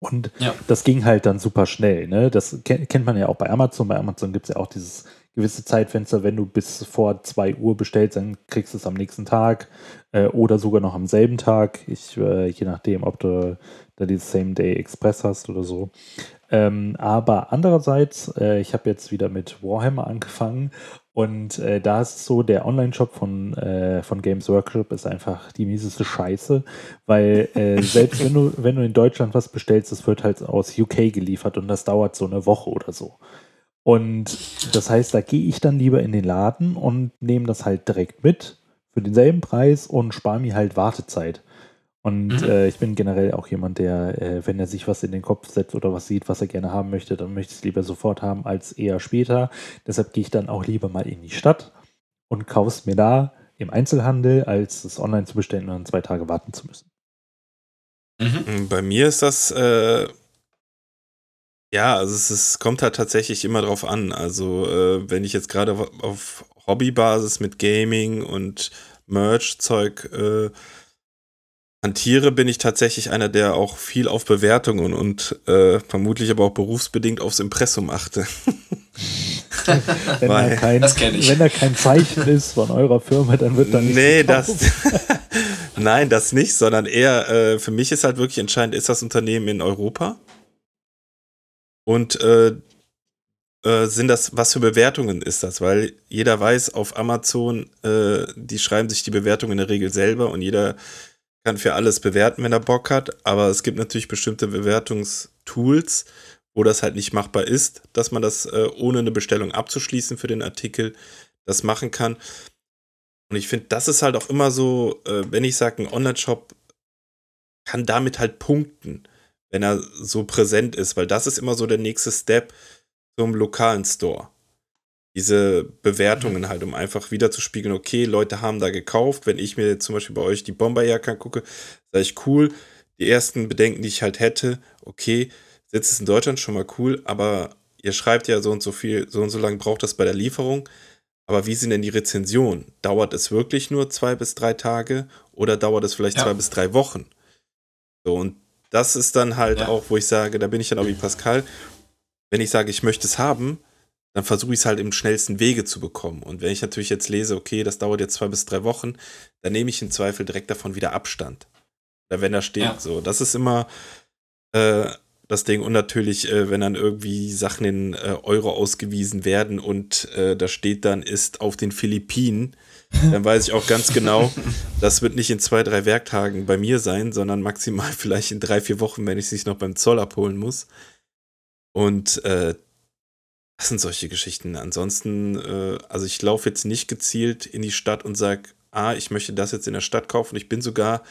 Und Ja. das ging halt dann super schnell. Ne? Das ke- kennt man ja auch bei Amazon. Bei Amazon gibt es ja auch dieses gewisse Zeitfenster, wenn du bis vor 2 Uhr bestellst, dann kriegst du es am nächsten Tag äh, oder sogar noch am selben Tag. Ich, äh, je nachdem, ob du da dieses Same-Day Express hast oder so. Ähm, aber andererseits, äh, ich habe jetzt wieder mit Warhammer angefangen Und äh, da ist so, der Online-Shop von, äh, von Games Workshop ist einfach die mieseste Scheiße, weil äh, <laughs> selbst wenn du, wenn du in Deutschland was bestellst, das wird halt aus UK geliefert und das dauert so eine Woche oder so. Und das heißt, da gehe ich dann lieber in den Laden und nehme das halt direkt mit für denselben Preis und spare mir halt Wartezeit. Und mhm. äh, ich bin generell auch jemand, der, äh, wenn er sich was in den Kopf setzt oder was sieht, was er gerne haben möchte, dann möchte ich es lieber sofort haben als eher später. Deshalb gehe ich dann auch lieber mal in die Stadt und kaufe es mir da im Einzelhandel, als es online zu bestellen und dann zwei Tage warten zu müssen. Mhm. Bei mir ist das, äh, ja, also es ist, kommt halt tatsächlich immer drauf an. Also, äh, wenn ich jetzt gerade auf Hobbybasis mit Gaming und Merch-Zeug äh, hantiere, bin ich tatsächlich einer, der auch viel auf Bewertungen und äh, vermutlich aber auch berufsbedingt aufs Impressum achte. wenn, Weil, da kein, wenn da kein Zeichen ist von eurer Firma, dann wird da nicht. Nee, das. <laughs> Nein, das nicht, sondern eher, äh, für mich ist halt wirklich entscheidend, ist das Unternehmen in Europa? Und äh, äh, sind das, was für Bewertungen ist das? Weil jeder weiß, auf Amazon, äh, die schreiben sich die Bewertungen in der Regel selber und jeder kann für alles bewerten, wenn er Bock hat, aber es gibt natürlich bestimmte Bewertungstools, wo das halt nicht machbar ist, dass man das äh, ohne eine Bestellung abzuschließen für den Artikel das machen kann. Und ich finde, das ist halt auch immer so, äh, wenn ich sage, ein Online-Shop kann damit halt punkten, wenn er so präsent ist, weil das ist immer so der nächste Step zum lokalen Store diese Bewertungen halt, um einfach wieder zu spiegeln, okay, Leute haben da gekauft. Wenn ich mir zum Beispiel bei euch die Bomberjacke angucke, sage ich cool. Die ersten Bedenken, die ich halt hätte, okay, Sitz ist in Deutschland schon mal cool, aber ihr schreibt ja so und so viel, so und so lange braucht das bei der Lieferung. Aber wie sind denn die Rezensionen? Dauert es wirklich nur zwei bis drei Tage oder dauert es vielleicht ja. zwei bis drei Wochen? So, und das ist dann halt ja. auch, wo ich sage, da bin ich dann auch wie Pascal. Wenn ich sage, ich möchte es haben, dann versuche ich es halt im schnellsten Wege zu bekommen. Und wenn ich natürlich jetzt lese, okay, das dauert jetzt zwei bis drei Wochen, dann nehme ich im Zweifel direkt davon wieder Abstand. Oder wenn da steht, ja. so, das ist immer äh, das Ding. Und natürlich, äh, wenn dann irgendwie Sachen in äh, Euro ausgewiesen werden und äh, da steht dann, ist auf den Philippinen, <laughs> dann weiß ich auch ganz genau, das wird nicht in zwei, drei Werktagen bei mir sein, sondern maximal <laughs> vielleicht in drei, vier Wochen, wenn ich es sich noch beim Zoll abholen muss. Und äh, das sind solche Geschichten. Ansonsten, äh, also ich laufe jetzt nicht gezielt in die Stadt und sage, ah, ich möchte das jetzt in der Stadt kaufen. Ich bin sogar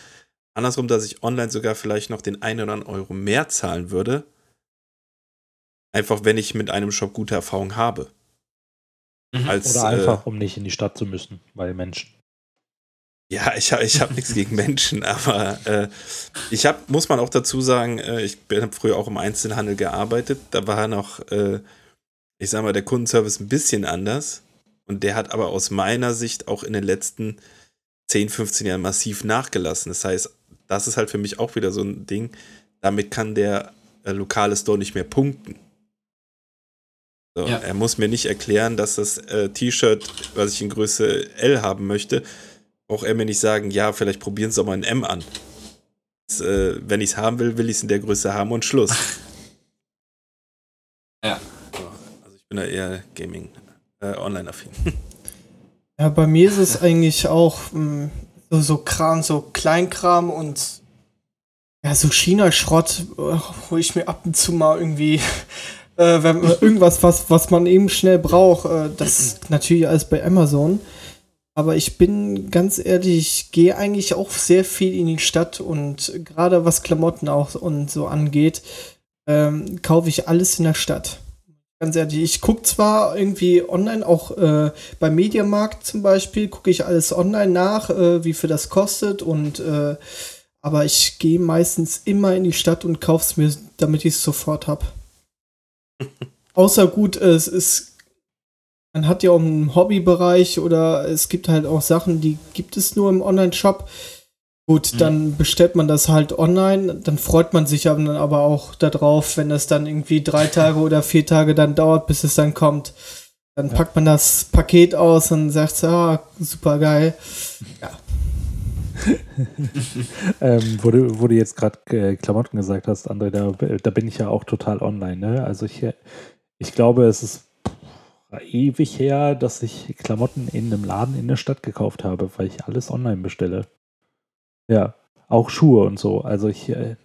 andersrum, dass ich online sogar vielleicht noch den einen oder anderen Euro mehr zahlen würde. Einfach, wenn ich mit einem Shop gute Erfahrung habe. Mhm. Als, oder einfach, äh, um nicht in die Stadt zu müssen, weil Menschen. Ja, ich habe ich hab nichts gegen Menschen, <laughs> aber äh, ich habe, muss man auch dazu sagen, äh, ich habe früher auch im Einzelhandel gearbeitet. Da war noch äh, ich sag mal, der Kundenservice ein bisschen anders. Und der hat aber aus meiner Sicht auch in den letzten 10, 15 Jahren massiv nachgelassen. Das heißt, das ist halt für mich auch wieder so ein Ding. Damit kann der äh, lokale Store nicht mehr punkten. So, ja. Er muss mir nicht erklären, dass das äh, T-Shirt, was ich in Größe L haben möchte, braucht er mir nicht sagen, ja, vielleicht probieren Sie doch mal ein M an. Das, äh, wenn ich es haben will, will ich es in der Größe haben und Schluss. <laughs> ja bin da eher Gaming, äh, online-affin. Ja, bei mir ist es eigentlich auch mh, hm, so, so Kram, so Kleinkram und ja, so China-Schrott, wo ich mir ab und zu mal irgendwie, <laughs> äh, wenn irgendwas, was, was man eben schnell braucht, äh, das ist natürlich alles bei Amazon. Aber ich bin ganz ehrlich, ich gehe eigentlich auch sehr viel in die Stadt und gerade was Klamotten auch und so angeht, ähm, kaufe ich alles in der Stadt. Ganz ehrlich, ich gucke zwar irgendwie online, auch äh, beim Mediamarkt zum Beispiel, gucke ich alles online nach, äh, wie viel das kostet und äh, aber ich gehe meistens immer in die Stadt und kaufe es mir, damit ich es sofort habe. <laughs> Außer gut, es ist, man hat ja auch einen Hobbybereich oder es gibt halt auch Sachen, die gibt es nur im Online-Shop. Gut, mhm. dann bestellt man das halt online, dann freut man sich dann aber auch darauf, wenn das dann irgendwie drei <laughs> Tage oder vier Tage dann dauert, bis es dann kommt. Dann packt man das Paket aus und sagt, ah, super geil. Ja. <laughs> ähm, wo, du, wo du jetzt gerade äh, Klamotten gesagt hast, André, da, da bin ich ja auch total online. Ne? Also ich, ich glaube, es ist ewig her, dass ich Klamotten in einem Laden in der Stadt gekauft habe, weil ich alles online bestelle. Ja, auch Schuhe und so. Also ich, äh,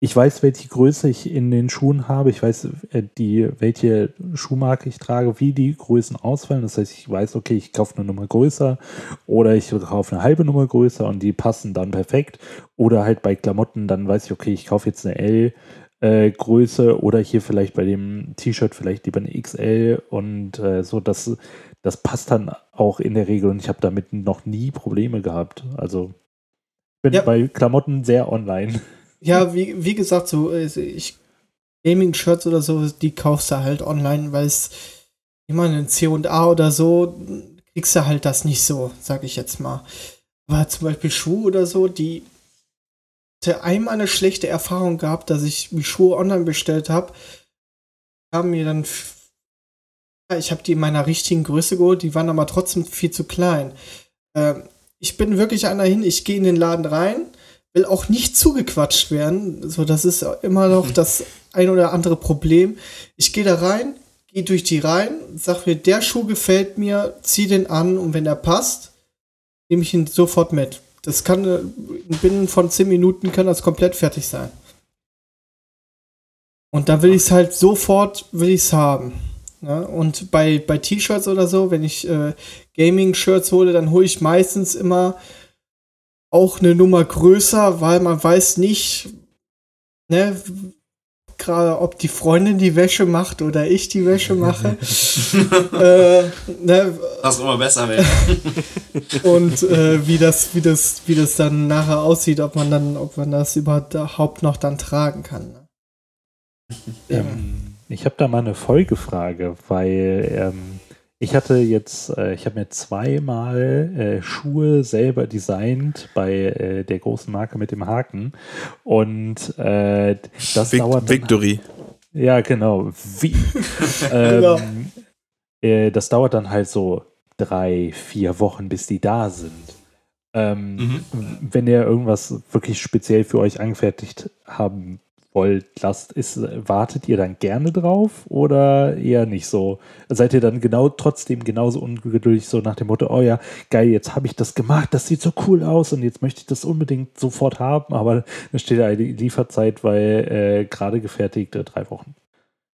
ich weiß, welche Größe ich in den Schuhen habe. Ich weiß, äh, die, welche Schuhmarke ich trage, wie die Größen ausfallen. Das heißt, ich weiß, okay, ich kaufe eine Nummer größer oder ich kaufe eine halbe Nummer größer und die passen dann perfekt. Oder halt bei Klamotten, dann weiß ich, okay, ich kaufe jetzt eine L. Äh, Größe oder hier vielleicht bei dem T-Shirt vielleicht lieber eine XL und äh, so, das, das passt dann auch in der Regel und ich habe damit noch nie Probleme gehabt. Also bin ja. bei Klamotten sehr online. Ja, wie, wie gesagt, so ich Gaming-Shirts oder so, die kaufst du halt online, weil es immer ein C&A oder so, kriegst du halt das nicht so, sag ich jetzt mal. Aber zum Beispiel Schuhe oder so, die hatte einmal eine schlechte Erfahrung gehabt, dass ich die Schuhe online bestellt habe. Haben mir dann ich habe die in meiner richtigen Größe geholt, die waren aber trotzdem viel zu klein. Ähm, ich bin wirklich einer hin, ich gehe in den Laden rein, will auch nicht zugequatscht werden. So, das ist immer noch mhm. das ein oder andere Problem. Ich gehe da rein, gehe durch die Reihen, sag mir, der Schuh gefällt mir, zieh den an und wenn er passt, nehme ich ihn sofort mit. Das kann äh, binnen von 10 Minuten kann das komplett fertig sein. Und da will ich es halt sofort, will ich es haben. Ja, ne? und bei, bei T-Shirts oder so, wenn ich äh, Gaming-Shirts hole, dann hole ich meistens immer auch eine Nummer größer, weil man weiß nicht, ne, gerade ob die Freundin die Wäsche macht oder ich die Wäsche mache. <laughs> äh, ne, das immer besser wäre. <laughs> und äh, wie das, wie das, wie das dann nachher aussieht, ob man dann, ob man das überhaupt noch dann tragen kann. Ne? Ähm, ich habe da mal eine Folgefrage, weil ähm, ich hatte jetzt, äh, ich habe mir zweimal äh, Schuhe selber designt bei äh, der großen Marke mit dem Haken und äh, das Vic dauert. Victory. Dann, ja, genau. Wie, <laughs> ähm, genau. Äh, das dauert dann halt so drei, vier Wochen, bis die da sind. Ähm, mhm. Wenn ihr irgendwas wirklich speziell für euch angefertigt haben wollt, lasst, ist, wartet ihr dann gerne drauf oder eher nicht so? Seid ihr dann genau trotzdem genauso ungeduldig, so nach dem Motto, oh ja, geil, jetzt habe ich das gemacht, das sieht so cool aus und jetzt möchte ich das unbedingt sofort haben, aber <laughs> da steht eine Lieferzeit bei äh, gerade gefertigte drei Wochen.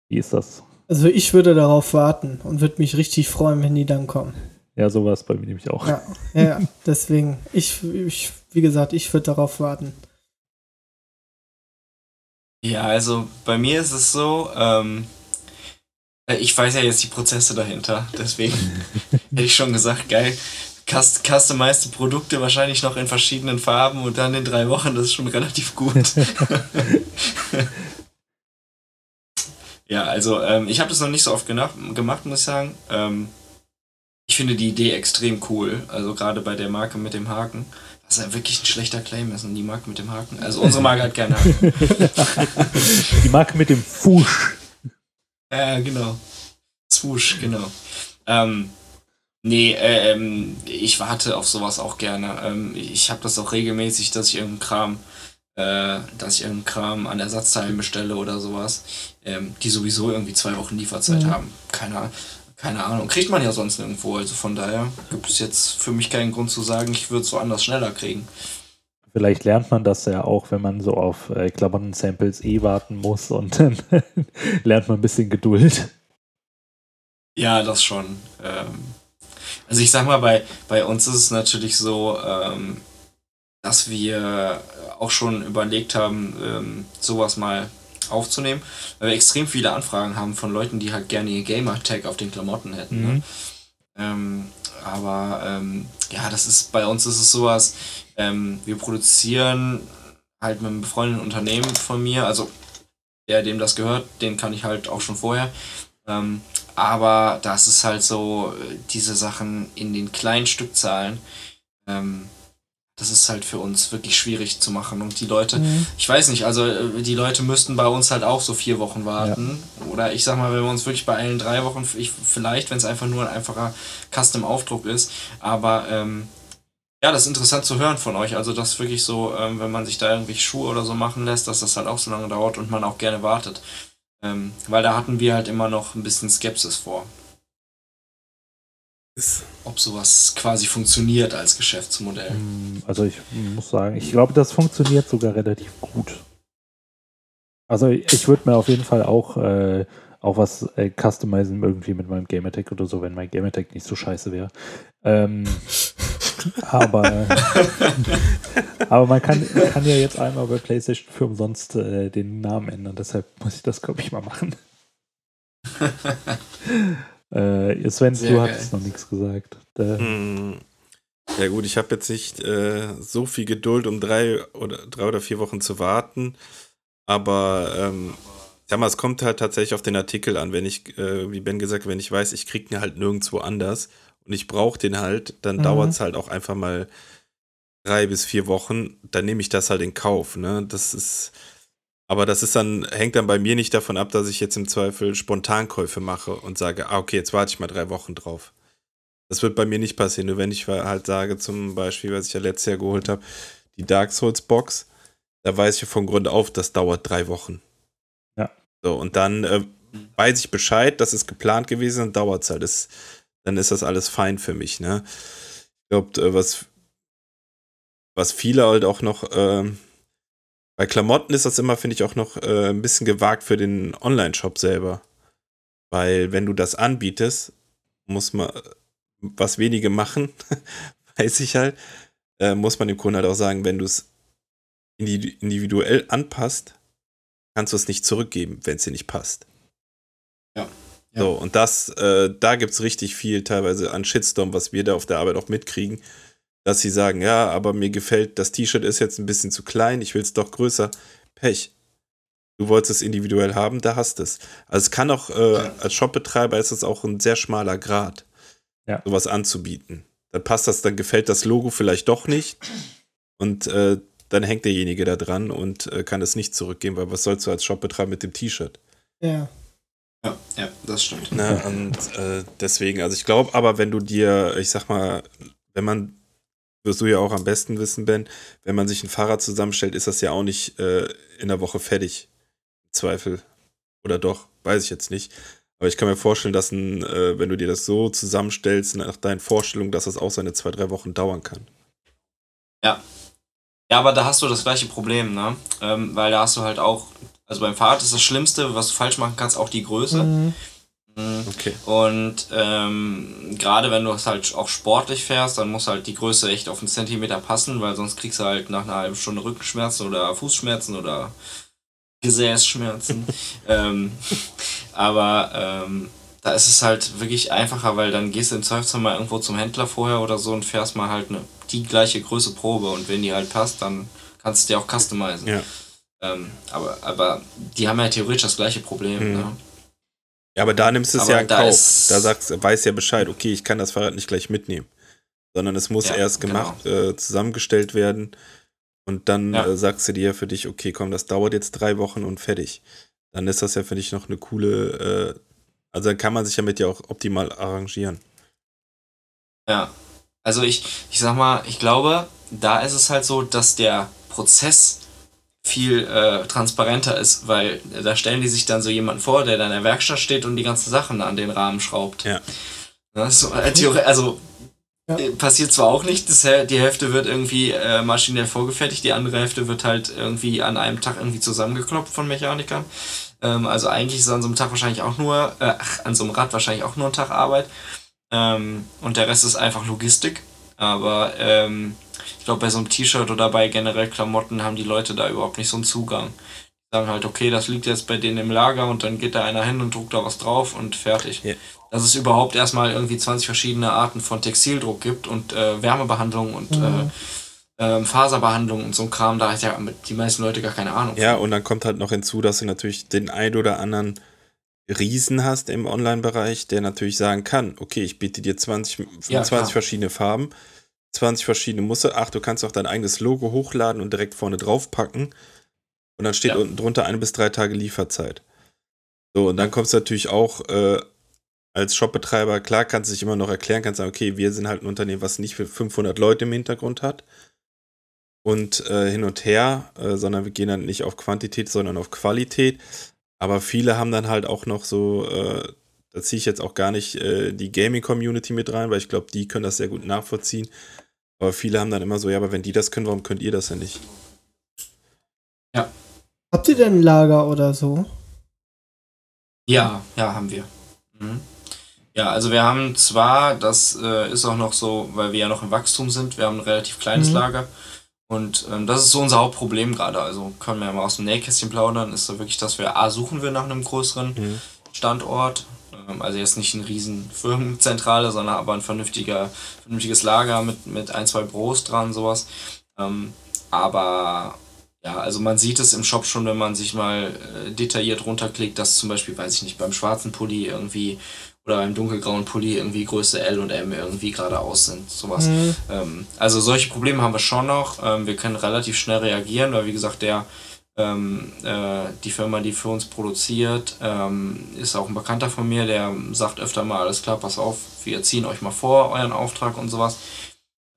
Wie ist das? Also ich würde darauf warten und würde mich richtig freuen, wenn die dann kommen. Ja, sowas bei mir nämlich auch. Ja, ja deswegen, ich, ich, wie gesagt, ich würde darauf warten. Ja, also bei mir ist es so, ähm, äh, ich weiß ja jetzt die Prozesse dahinter, deswegen <laughs> hätte ich schon gesagt, geil, cust customized Produkte wahrscheinlich noch in verschiedenen Farben und dann in drei Wochen, das ist schon relativ gut. <laughs> ja, also ähm, ich habe das noch nicht so oft gemacht, muss ich sagen. Ähm, ich finde die Idee extrem cool, also gerade bei der Marke mit dem Haken. Was ja wirklich ein schlechter Claim ist und die Marke mit dem Haken. Also unsere Marke hat keinen Haken. <laughs> die Marke mit dem Fusch. Ja, genau. Swoosh, genau. Ähm, nee, äh, ähm, ich warte auf sowas auch gerne. Ähm, ich habe das auch regelmäßig, dass ich irgendeinen Kram, äh, dass ich irgendeinen Kram an Ersatzteilen bestelle oder sowas, ähm, die sowieso irgendwie zwei Wochen Lieferzeit mhm. haben. Keine Ahnung. Keine Ahnung. Kriegt man ja sonst nirgendwo. Also von daher gibt es jetzt für mich keinen Grund zu sagen, ich würde es woanders schneller kriegen. Vielleicht lernt man das ja auch, wenn man so auf äh, Klamotten-Samples eh warten muss und dann <laughs> lernt man ein bisschen Geduld. Ja, das schon. Ähm, also ich sag mal, bei, bei uns ist es natürlich so, ähm, dass wir auch schon überlegt haben, ähm, sowas mal aufzunehmen, weil wir extrem viele Anfragen haben von Leuten, die halt gerne ihr Gamer-Tag auf den Klamotten hätten. Ne? Mhm. Ne? Ähm, aber ähm, ja, das ist bei uns ist es sowas, ähm, wir produzieren halt mit einem befreundeten Unternehmen von mir, also der, dem das gehört, den kann ich halt auch schon vorher. Ähm, aber das ist halt so, äh, diese Sachen in den kleinen Stückzahlen, ähm, das ist halt für uns wirklich schwierig zu machen. Und die Leute, mhm. ich weiß nicht, also äh, die Leute müssten bei uns halt auch so vier Wochen warten. Ja. Oder ich sag mal, wenn wir uns wirklich bei allen drei Wochen, ich, vielleicht, wenn es einfach nur ein einfacher Custom-Aufdruck ist. Aber ähm, ja, das ist interessant zu hören von euch. Also, das wirklich so, ähm, wenn man sich da irgendwie Schuhe oder so machen lässt, dass das halt auch so lange dauert und man auch gerne wartet. Ähm, weil da hatten wir halt immer noch ein bisschen Skepsis vor. Ob sowas quasi funktioniert als Geschäftsmodell. Hm, also ich muss sagen, ich glaube, das funktioniert sogar relativ gut. Also ich würde mir auf jeden Fall auch, äh, auch was äh, customizen irgendwie mit meinem Gamertag oder so, wenn mein Gamertag nicht so scheiße wäre. Ähm, aber, <laughs> aber man kann, kann ja jetzt einmal bei PlayStation für umsonst äh, den Namen ändern, deshalb muss ich das, glaube ich, mal machen. <laughs> äh, Sven, Sehr du geil. hast noch nichts gesagt. Hm. Ja gut, ich habe jetzt nicht äh, so viel Geduld, um drei oder drei oder vier Wochen zu warten. Aber ähm, sag mal, es kommt halt tatsächlich auf den Artikel an. Wenn ich, äh, wie Ben gesagt, wenn ich weiß, ich kriege ihn halt nirgendwo anders und ich brauche den halt, dann mhm. dauert es halt auch einfach mal drei bis vier Wochen. Dann nehme ich das halt in Kauf. Ne? Das ist, aber das ist dann, hängt dann bei mir nicht davon ab, dass ich jetzt im Zweifel Spontankäufe mache und sage, ah, okay, jetzt warte ich mal drei Wochen drauf. Das wird bei mir nicht passieren. Nur wenn ich halt sage, zum Beispiel, was ich ja letztes Jahr geholt habe, die Dark Souls Box, da weiß ich von Grund auf, das dauert drei Wochen. Ja. So, und dann äh, weiß ich Bescheid, das ist geplant gewesen, dann dauert es halt. Das, dann ist das alles fein für mich, ne? Ich glaube, äh, was, was viele halt auch noch, äh, bei Klamotten ist das immer, finde ich, auch noch äh, ein bisschen gewagt für den Online-Shop selber. Weil, wenn du das anbietest, muss man, was wenige machen, <laughs> weiß ich halt, äh, muss man dem Kunden halt auch sagen, wenn du es individuell anpasst, kannst du es nicht zurückgeben, wenn es dir nicht passt. Ja. ja. So, und das, äh, da gibt es richtig viel teilweise an Shitstorm, was wir da auf der Arbeit auch mitkriegen, dass sie sagen, ja, aber mir gefällt, das T-Shirt ist jetzt ein bisschen zu klein, ich will es doch größer. Pech. Du wolltest es individuell haben, da hast es. Also es kann auch, äh, als Shopbetreiber ist es auch ein sehr schmaler Grad, ja. sowas anzubieten. Dann passt das, dann gefällt das Logo vielleicht doch nicht. Und äh, dann hängt derjenige da dran und äh, kann es nicht zurückgeben, weil was sollst du als Shop betreiben mit dem T-Shirt? Ja. Ja, ja, das stimmt. Na, ne, und äh, deswegen, also ich glaube aber, wenn du dir, ich sag mal, wenn man, wirst du ja auch am besten wissen, Ben, wenn man sich ein Fahrrad zusammenstellt, ist das ja auch nicht äh, in der Woche fertig. Im Zweifel. Oder doch, weiß ich jetzt nicht. Aber ich kann mir vorstellen, dass ein, äh, wenn du dir das so zusammenstellst, nach deinen Vorstellungen, dass das auch seine zwei, drei Wochen dauern kann. Ja, ja, aber da hast du das gleiche Problem, ne? Ähm, weil da hast du halt auch, also beim Fahrrad ist das Schlimmste, was du falsch machen kannst, auch die Größe. Mhm. Mhm. Okay. Und ähm, gerade wenn du es halt auch sportlich fährst, dann muss halt die Größe echt auf einen Zentimeter passen, weil sonst kriegst du halt nach einer halben Stunde Rückenschmerzen oder Fußschmerzen oder Gesäßschmerzen. <laughs> ähm, aber ähm, da ist es halt wirklich einfacher, weil dann gehst du im Zweifelsfall mal irgendwo zum Händler vorher oder so und fährst mal halt eine, die gleiche Größe Probe und wenn die halt passt, dann kannst du die auch customizen. Ja. Ähm, aber, aber die haben ja theoretisch das gleiche Problem. Mhm. Ne? Ja, aber da nimmst du es ja in Kauf. Da sagst, weiß ja Bescheid, okay, ich kann das Fahrrad nicht gleich mitnehmen. Sondern es muss ja, erst genau. gemacht, genau. äh, zusammengestellt werden. Und dann ja. äh, sagst du dir für dich, okay, komm, das dauert jetzt drei Wochen und fertig. Dann ist das ja für dich noch eine coole äh, also dann kann man sich damit ja auch optimal arrangieren. Ja. Also ich, ich sag mal, ich glaube, da ist es halt so, dass der Prozess viel äh, transparenter ist, weil da stellen die sich dann so jemanden vor, der dann in der Werkstatt steht und die ganzen Sachen an den Rahmen schraubt. Ja. So, äh, also ja. Äh, passiert zwar auch nicht, das, die Hälfte wird irgendwie äh, maschinell vorgefertigt, die andere Hälfte wird halt irgendwie an einem Tag irgendwie zusammengekloppt von Mechanikern. Ähm, also eigentlich ist an so einem Tag wahrscheinlich auch nur, äh, ach, an so einem Rad wahrscheinlich auch nur ein Tag Arbeit. Ähm, und der Rest ist einfach Logistik. Aber ähm, ich glaube, bei so einem T-Shirt oder bei generell Klamotten haben die Leute da überhaupt nicht so einen Zugang. Die sagen halt, okay, das liegt jetzt bei denen im Lager und dann geht da einer hin und druckt da was drauf und fertig. Yeah. Dass es überhaupt erstmal irgendwie 20 verschiedene Arten von Textildruck gibt und äh, Wärmebehandlung und mhm. äh, ähm, Faserbehandlung und so ein Kram, da hat ja die meisten Leute gar keine Ahnung. Ja, und dann kommt halt noch hinzu, dass du natürlich den ein oder anderen Riesen hast im Online-Bereich, der natürlich sagen kann, okay, ich biete dir 20, 25 ja, verschiedene Farben, 20 verschiedene Muster, ach, du kannst auch dein eigenes Logo hochladen und direkt vorne drauf packen und dann steht ja. unten drunter eine bis drei Tage Lieferzeit. So, und dann kommst du natürlich auch äh, als Shopbetreiber, klar kannst du dich immer noch erklären, kannst sagen, okay, wir sind halt ein Unternehmen, was nicht für 500 Leute im Hintergrund hat und äh, hin und her, äh, sondern wir gehen dann nicht auf Quantität, sondern auf Qualität. Aber viele haben dann halt auch noch so äh, da ziehe ich jetzt auch gar nicht äh, die Gaming-Community mit rein, weil ich glaube, die können das sehr gut nachvollziehen. Aber viele haben dann immer so, ja, aber wenn die das können, warum könnt ihr das denn nicht? Ja. Habt ihr denn ein Lager oder so? Ja, ja, haben wir. Mhm. Ja, also wir haben zwar, das äh, ist auch noch so, weil wir ja noch im Wachstum sind, wir haben ein relativ kleines mhm. Lager. Und ähm, das ist so unser Hauptproblem gerade. Also können wir ja mal aus dem Nähkästchen plaudern, ist so wirklich, dass wir A, suchen wir nach einem größeren mhm. Standort. Also jetzt nicht eine riesen Firmenzentrale, sondern aber ein vernünftiger, vernünftiges Lager mit, mit ein, zwei Büros dran, sowas. Ähm, aber ja, also man sieht es im Shop schon, wenn man sich mal äh, detailliert runterklickt, dass zum Beispiel, weiß ich nicht, beim schwarzen Pulli irgendwie oder beim dunkelgrauen Pulli irgendwie Größe L und M irgendwie geradeaus sind. Sowas. Mhm. Ähm, also solche Probleme haben wir schon noch. Ähm, wir können relativ schnell reagieren, weil wie gesagt, der ähm, äh, die Firma, die für uns produziert, ähm, ist auch ein Bekannter von mir, der sagt öfter mal, alles klar, pass auf, wir ziehen euch mal vor, euren Auftrag und sowas.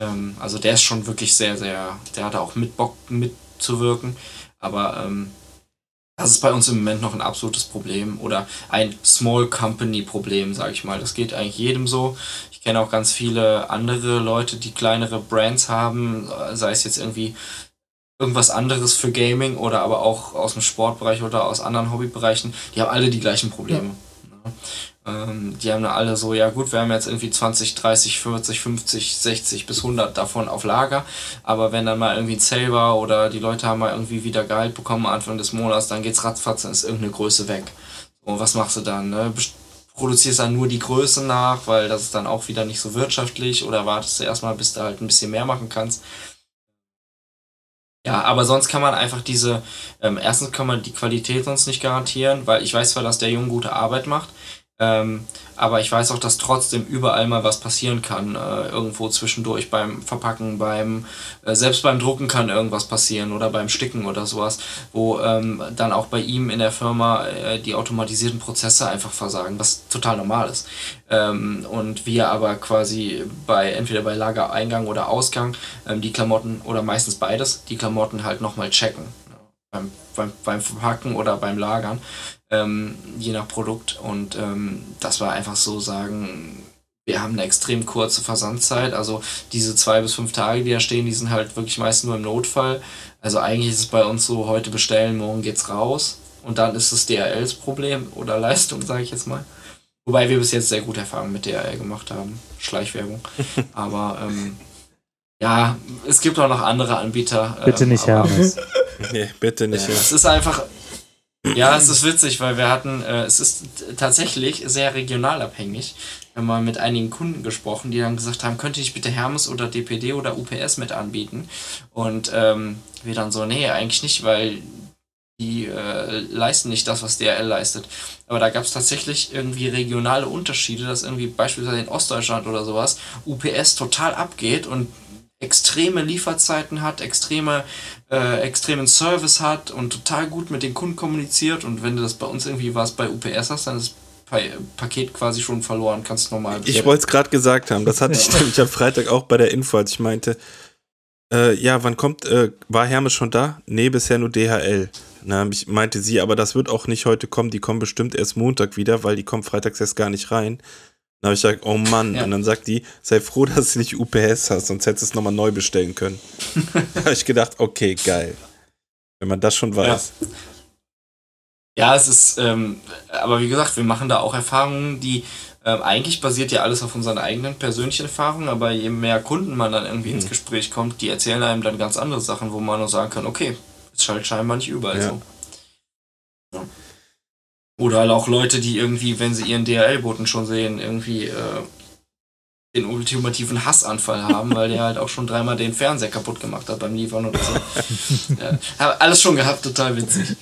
Ähm, also der ist schon wirklich sehr, sehr, der hat auch mit Bock mitzuwirken. Aber ähm, das ist bei uns im Moment noch ein absolutes Problem oder ein Small Company Problem, sage ich mal. Das geht eigentlich jedem so. Ich kenne auch ganz viele andere Leute, die kleinere Brands haben, sei es jetzt irgendwie irgendwas anderes für Gaming oder aber auch aus dem Sportbereich oder aus anderen Hobbybereichen. Die haben alle die gleichen Probleme. Ja. Ähm, die haben da alle so, ja gut, wir haben jetzt irgendwie 20, 30, 40, 50, 60 bis 100 davon auf Lager. Aber wenn dann mal irgendwie ein Sale war oder die Leute haben mal irgendwie wieder Gehalt bekommen Anfang des Monats, dann geht's ratzfatz, dann ist irgendeine Größe weg. Und was machst du dann? Ne? Produzierst dann nur die Größe nach, weil das ist dann auch wieder nicht so wirtschaftlich oder wartest du erstmal, bis du halt ein bisschen mehr machen kannst. Ja, aber sonst kann man einfach diese, ähm, erstens kann man die Qualität sonst nicht garantieren, weil ich weiß zwar, dass der Junge gute Arbeit macht, ähm, aber ich weiß auch, dass trotzdem überall mal was passieren kann. Äh, irgendwo zwischendurch beim Verpacken, beim äh, selbst beim Drucken kann irgendwas passieren oder beim Sticken oder sowas, wo ähm, dann auch bei ihm in der Firma äh, die automatisierten Prozesse einfach versagen, was total normal ist. Ähm, und wir aber quasi bei entweder bei Lagereingang oder Ausgang ähm, die Klamotten oder meistens beides, die Klamotten halt nochmal checken. Beim, beim, beim Verpacken oder beim Lagern ähm, je nach Produkt. Und ähm, das war einfach so sagen, wir haben eine extrem kurze Versandzeit. Also diese zwei bis fünf Tage, die da stehen, die sind halt wirklich meist nur im Notfall. Also eigentlich ist es bei uns so, heute bestellen, morgen geht's raus. Und dann ist es DRLs Problem oder Leistung, sage ich jetzt mal. Wobei wir bis jetzt sehr gute Erfahrungen mit DRL gemacht haben. Schleichwerbung. <laughs> Aber ähm, ja, es gibt auch noch andere Anbieter. Bitte nicht Hermes. <laughs> nee, bitte nicht. Ja, es ist einfach, ja, es ist witzig, weil wir hatten, äh, es ist tatsächlich sehr regional abhängig. Wir haben mal mit einigen Kunden gesprochen, die dann gesagt haben, könnte ich bitte Hermes oder DPD oder UPS mit anbieten? Und ähm, wir dann so, nee, eigentlich nicht, weil die äh, leisten nicht das, was DRL leistet. Aber da gab es tatsächlich irgendwie regionale Unterschiede, dass irgendwie beispielsweise in Ostdeutschland oder sowas UPS total abgeht und extreme Lieferzeiten hat, extreme, äh, extremen Service hat und total gut mit den Kunden kommuniziert. Und wenn du das bei uns irgendwie was bei UPS hast, dann ist das Paket quasi schon verloren, kannst du normal. Ich wollte es gerade gesagt haben, das hatte ich <laughs> nämlich am Freitag auch bei der Info, als ich meinte, äh, ja, wann kommt, äh, war Hermes schon da? Nee, bisher nur DHL. Na, ich meinte sie, aber das wird auch nicht heute kommen, die kommen bestimmt erst Montag wieder, weil die kommen freitags erst gar nicht rein. Dann habe ich gesagt, oh Mann. Ja. Und dann sagt die, sei froh, dass du nicht UPS hast, sonst hättest du es nochmal neu bestellen können. <laughs> da habe ich gedacht, okay, geil. Wenn man das schon weiß. Ja. Ja, es ist, ähm, aber wie gesagt, wir machen da auch Erfahrungen, die ähm, eigentlich basiert ja alles auf unseren eigenen persönlichen Erfahrungen, aber je mehr Kunden man dann irgendwie mhm. ins Gespräch kommt, die erzählen einem dann ganz andere Sachen, wo man nur sagen kann, okay, ist halt scheinbar nicht überall ja. so. Ja. Oder halt auch Leute, die irgendwie, wenn sie ihren DHL-Boten schon sehen, irgendwie äh, den ultimativen Hassanfall haben, weil der halt auch schon dreimal den Fernseher kaputt gemacht hat beim Liefern oder so. <laughs> ja, hab alles schon gehabt, total witzig.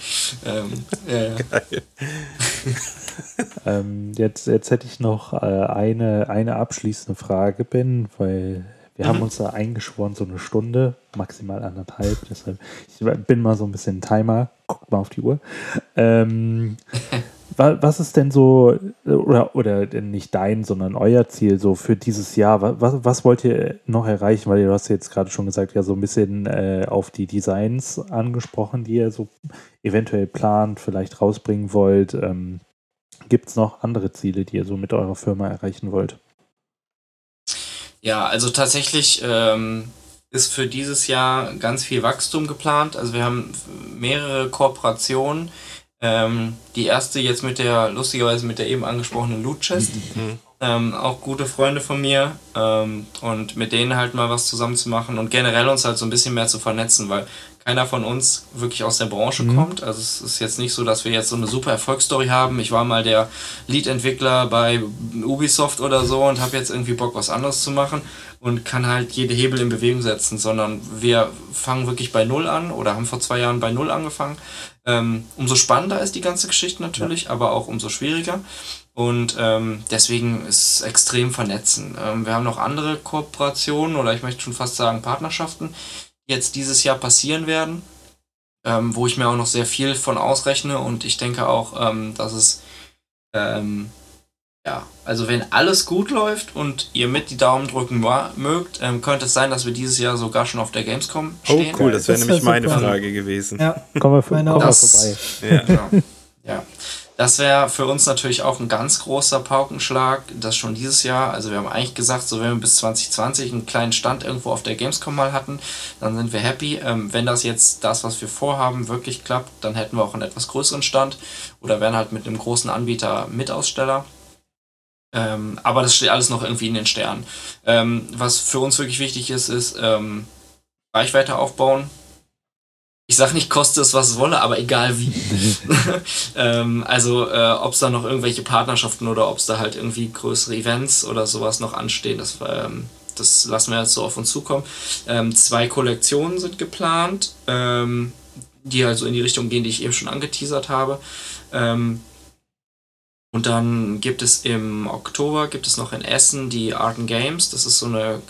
Ähm, ja, ja. ähm, jetzt, jetzt hätte ich noch äh, eine, eine abschließende Frage, Ben, weil wir mhm. haben uns da eingeschworen, so eine Stunde, maximal anderthalb. Deshalb, ich bin mal so ein bisschen Timer, guckt mal auf die Uhr. Ähm, <laughs> was ist denn so, oder, oder nicht dein, sondern euer Ziel so für dieses Jahr? Was, was wollt ihr noch erreichen? Weil du hast jetzt gerade schon gesagt, ja, so ein bisschen äh, auf die Designs angesprochen, die ihr so eventuell plant, vielleicht rausbringen wollt. Ähm, gibt es noch andere Ziele, die ihr so mit eurer Firma erreichen wollt? Ja, also tatsächlich ähm, ist für dieses Jahr ganz viel Wachstum geplant. Also wir haben mehrere Kooperationen. Ähm, die erste jetzt mit der, lustigerweise mit der eben angesprochenen Loot Chest. Mhm. Ähm, auch gute Freunde von mir ähm, und mit denen halt mal was zusammen zu machen und generell uns halt so ein bisschen mehr zu vernetzen, weil keiner von uns wirklich aus der Branche mhm. kommt. Also es ist jetzt nicht so, dass wir jetzt so eine super Erfolgsstory haben. Ich war mal der Lead-Entwickler bei Ubisoft oder so und habe jetzt irgendwie Bock, was anderes zu machen und kann halt jede Hebel in Bewegung setzen, sondern wir fangen wirklich bei Null an oder haben vor zwei Jahren bei Null angefangen. Ähm, umso spannender ist die ganze Geschichte natürlich, ja. aber auch umso schwieriger. Und ähm, deswegen ist es extrem vernetzen. Ähm, wir haben noch andere Kooperationen oder ich möchte schon fast sagen Partnerschaften, jetzt dieses Jahr passieren werden, ähm, wo ich mir auch noch sehr viel von ausrechne und ich denke auch, ähm, dass es ähm, ja, also wenn alles gut läuft und ihr mit die Daumen drücken mögt, ähm, könnte es sein, dass wir dieses Jahr sogar schon auf der Gamescom oh, stehen. Oh cool, das wäre nämlich wär meine Frage gewesen. Ja, kommen wir, kommen wir vorbei. Ja. Genau. <laughs> ja. Das wäre für uns natürlich auch ein ganz großer Paukenschlag, das schon dieses Jahr. Also wir haben eigentlich gesagt, so wenn wir bis 2020 einen kleinen Stand irgendwo auf der Gamescom mal hatten, dann sind wir happy. Ähm, wenn das jetzt das, was wir vorhaben, wirklich klappt, dann hätten wir auch einen etwas größeren Stand oder wären halt mit einem großen Anbieter Mitaussteller. Ähm, aber das steht alles noch irgendwie in den Sternen. Ähm, was für uns wirklich wichtig ist, ist ähm, Reichweite aufbauen, ich sag nicht, koste es, was es wolle, aber egal wie. <laughs> <laughs> ähm, also, äh, ob es da noch irgendwelche Partnerschaften oder ob es da halt irgendwie größere Events oder sowas noch anstehen, das, ähm, das lassen wir jetzt so auf uns zukommen. Ähm, zwei Kollektionen sind geplant, ähm, die halt so in die Richtung gehen, die ich eben schon angeteasert habe. Ähm, und dann gibt es im Oktober, gibt es noch in Essen die Art and Games. Das ist so eine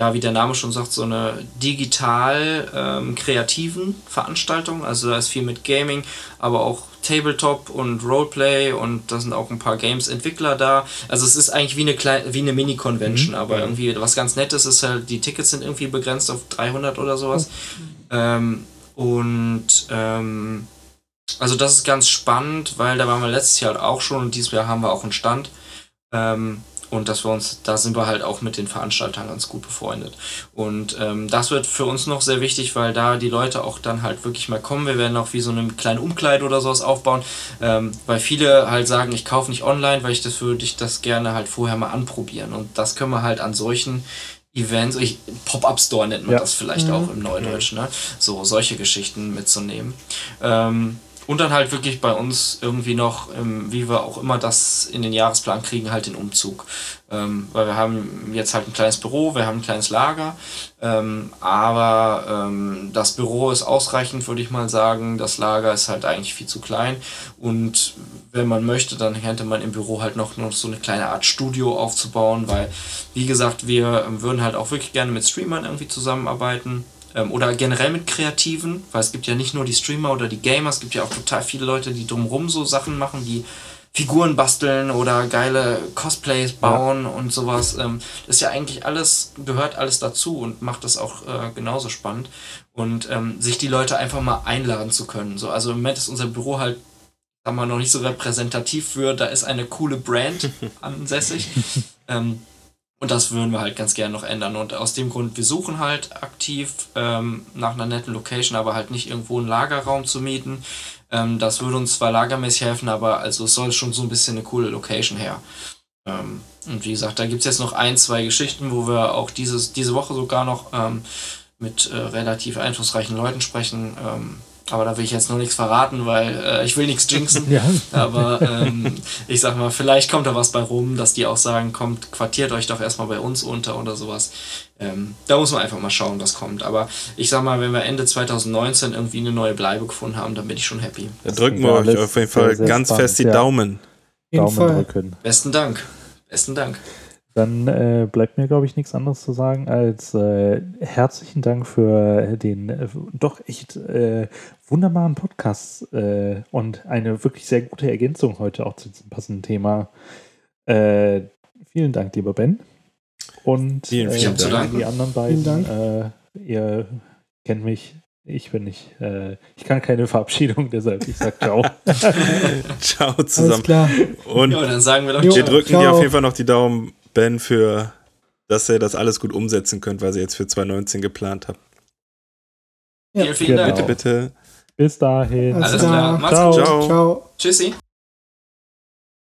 ja, wie der Name schon sagt, so eine digital ähm, kreativen Veranstaltung. Also da ist viel mit Gaming, aber auch Tabletop und Roleplay und da sind auch ein paar Games-Entwickler da. Also es ist eigentlich wie eine, kleine, wie eine Mini-Convention, mhm. aber irgendwie was ganz Nettes ist halt, die Tickets sind irgendwie begrenzt auf 300 oder sowas. Oh. Ähm, und ähm, also das ist ganz spannend, weil da waren wir letztes Jahr auch schon und dieses Jahr haben wir auch einen Stand. Ähm, und dass wir uns, da sind wir halt auch mit den Veranstaltern ganz gut befreundet. Und ähm, das wird für uns noch sehr wichtig, weil da die Leute auch dann halt wirklich mal kommen. Wir werden auch wie so eine kleine Umkleide oder sowas aufbauen, ähm, weil viele halt sagen, ich kaufe nicht online, weil ich das würde ich das gerne halt vorher mal anprobieren. Und das können wir halt an solchen Events, Pop-Up-Store nennt man ja. das vielleicht mhm. auch im Neudeutsch, ne? So, solche Geschichten mitzunehmen. Ähm, und dann halt wirklich bei uns irgendwie noch, ähm, wie wir auch immer das in den Jahresplan kriegen, halt den Umzug. Ähm, weil wir haben jetzt halt ein kleines Büro, wir haben ein kleines Lager, ähm, aber ähm, das Büro ist ausreichend, würde ich mal sagen. Das Lager ist halt eigentlich viel zu klein. Und wenn man möchte, dann hätte man im Büro halt noch, noch so eine kleine Art Studio aufzubauen, weil, wie gesagt, wir ähm, würden halt auch wirklich gerne mit Streamern irgendwie zusammenarbeiten ähm, oder generell mit Kreativen, weil es gibt ja nicht nur die Streamer oder die Gamer, es gibt ja auch total viele Leute, die drumherum so Sachen machen, die Figuren basteln oder geile Cosplays bauen ja. und sowas. Ähm, das ist ja eigentlich alles, gehört alles dazu und macht das auch äh, genauso spannend. Und ähm, sich die Leute einfach mal einladen zu können. So, also im Moment ist unser Büro halt, sagen wir noch nicht so repräsentativ für, da ist eine coole Brand <laughs> ansässig. ähm, und das würden wir halt ganz gerne noch ändern. Und aus dem Grund, wir suchen halt aktiv ähm, nach einer netten Location, aber halt nicht irgendwo einen Lagerraum zu mieten. Ähm, das würde uns zwar lagermäßig helfen, aber also es soll schon so ein bisschen eine coole Location her. Ähm, und wie gesagt, da gibt es jetzt noch ein, zwei Geschichten, wo wir auch dieses, diese Woche sogar noch ähm, mit äh, relativ einflussreichen Leuten sprechen. Aber da will ich jetzt noch nichts verraten, weil äh, ich will nichts jinxen. <laughs> ja. Aber ähm, ich sag mal, vielleicht kommt da was bei rum, dass die auch sagen, kommt, quartiert euch doch erstmal bei uns unter oder sowas. Ähm, da muss man einfach mal schauen, was kommt. Aber ich sag mal, wenn wir Ende 2019 irgendwie eine neue Bleibe gefunden haben, dann bin ich schon happy. Dann drücken wir euch auf jeden Fall ganz spannend, fest die ja. Daumen. Daumen drücken. Besten Dank. Besten Dank. Dann äh, bleibt mir, glaube ich, nichts anderes zu sagen als äh, herzlichen Dank für den äh, doch echt äh, wunderbaren Podcast äh, und eine wirklich sehr gute Ergänzung heute auch zu diesem passenden Thema. Äh, vielen Dank, lieber Ben. Und vielen, vielen Dank. die anderen beiden. ihr kennt mich Ich bin nicht, äh, ich kann keine Verabschiedung, deshalb ich sag ciao. <laughs> Ciao Alles zusammen. klar. Und Ja, dann sagen wir doch Jo. wir Ciao. drücken dir auf jeden Fall noch die Daumen, Ben, für dass ihr das alles gut umsetzen könnt, was ihr jetzt für 2019 geplant habt. Ja. Vielen, vielen Genau. Dank. Bitte, bitte. Bis dahin. Alles Alles klar. klar. Macht's Ciao. gut. Ciao. Ciao. Tschüssi.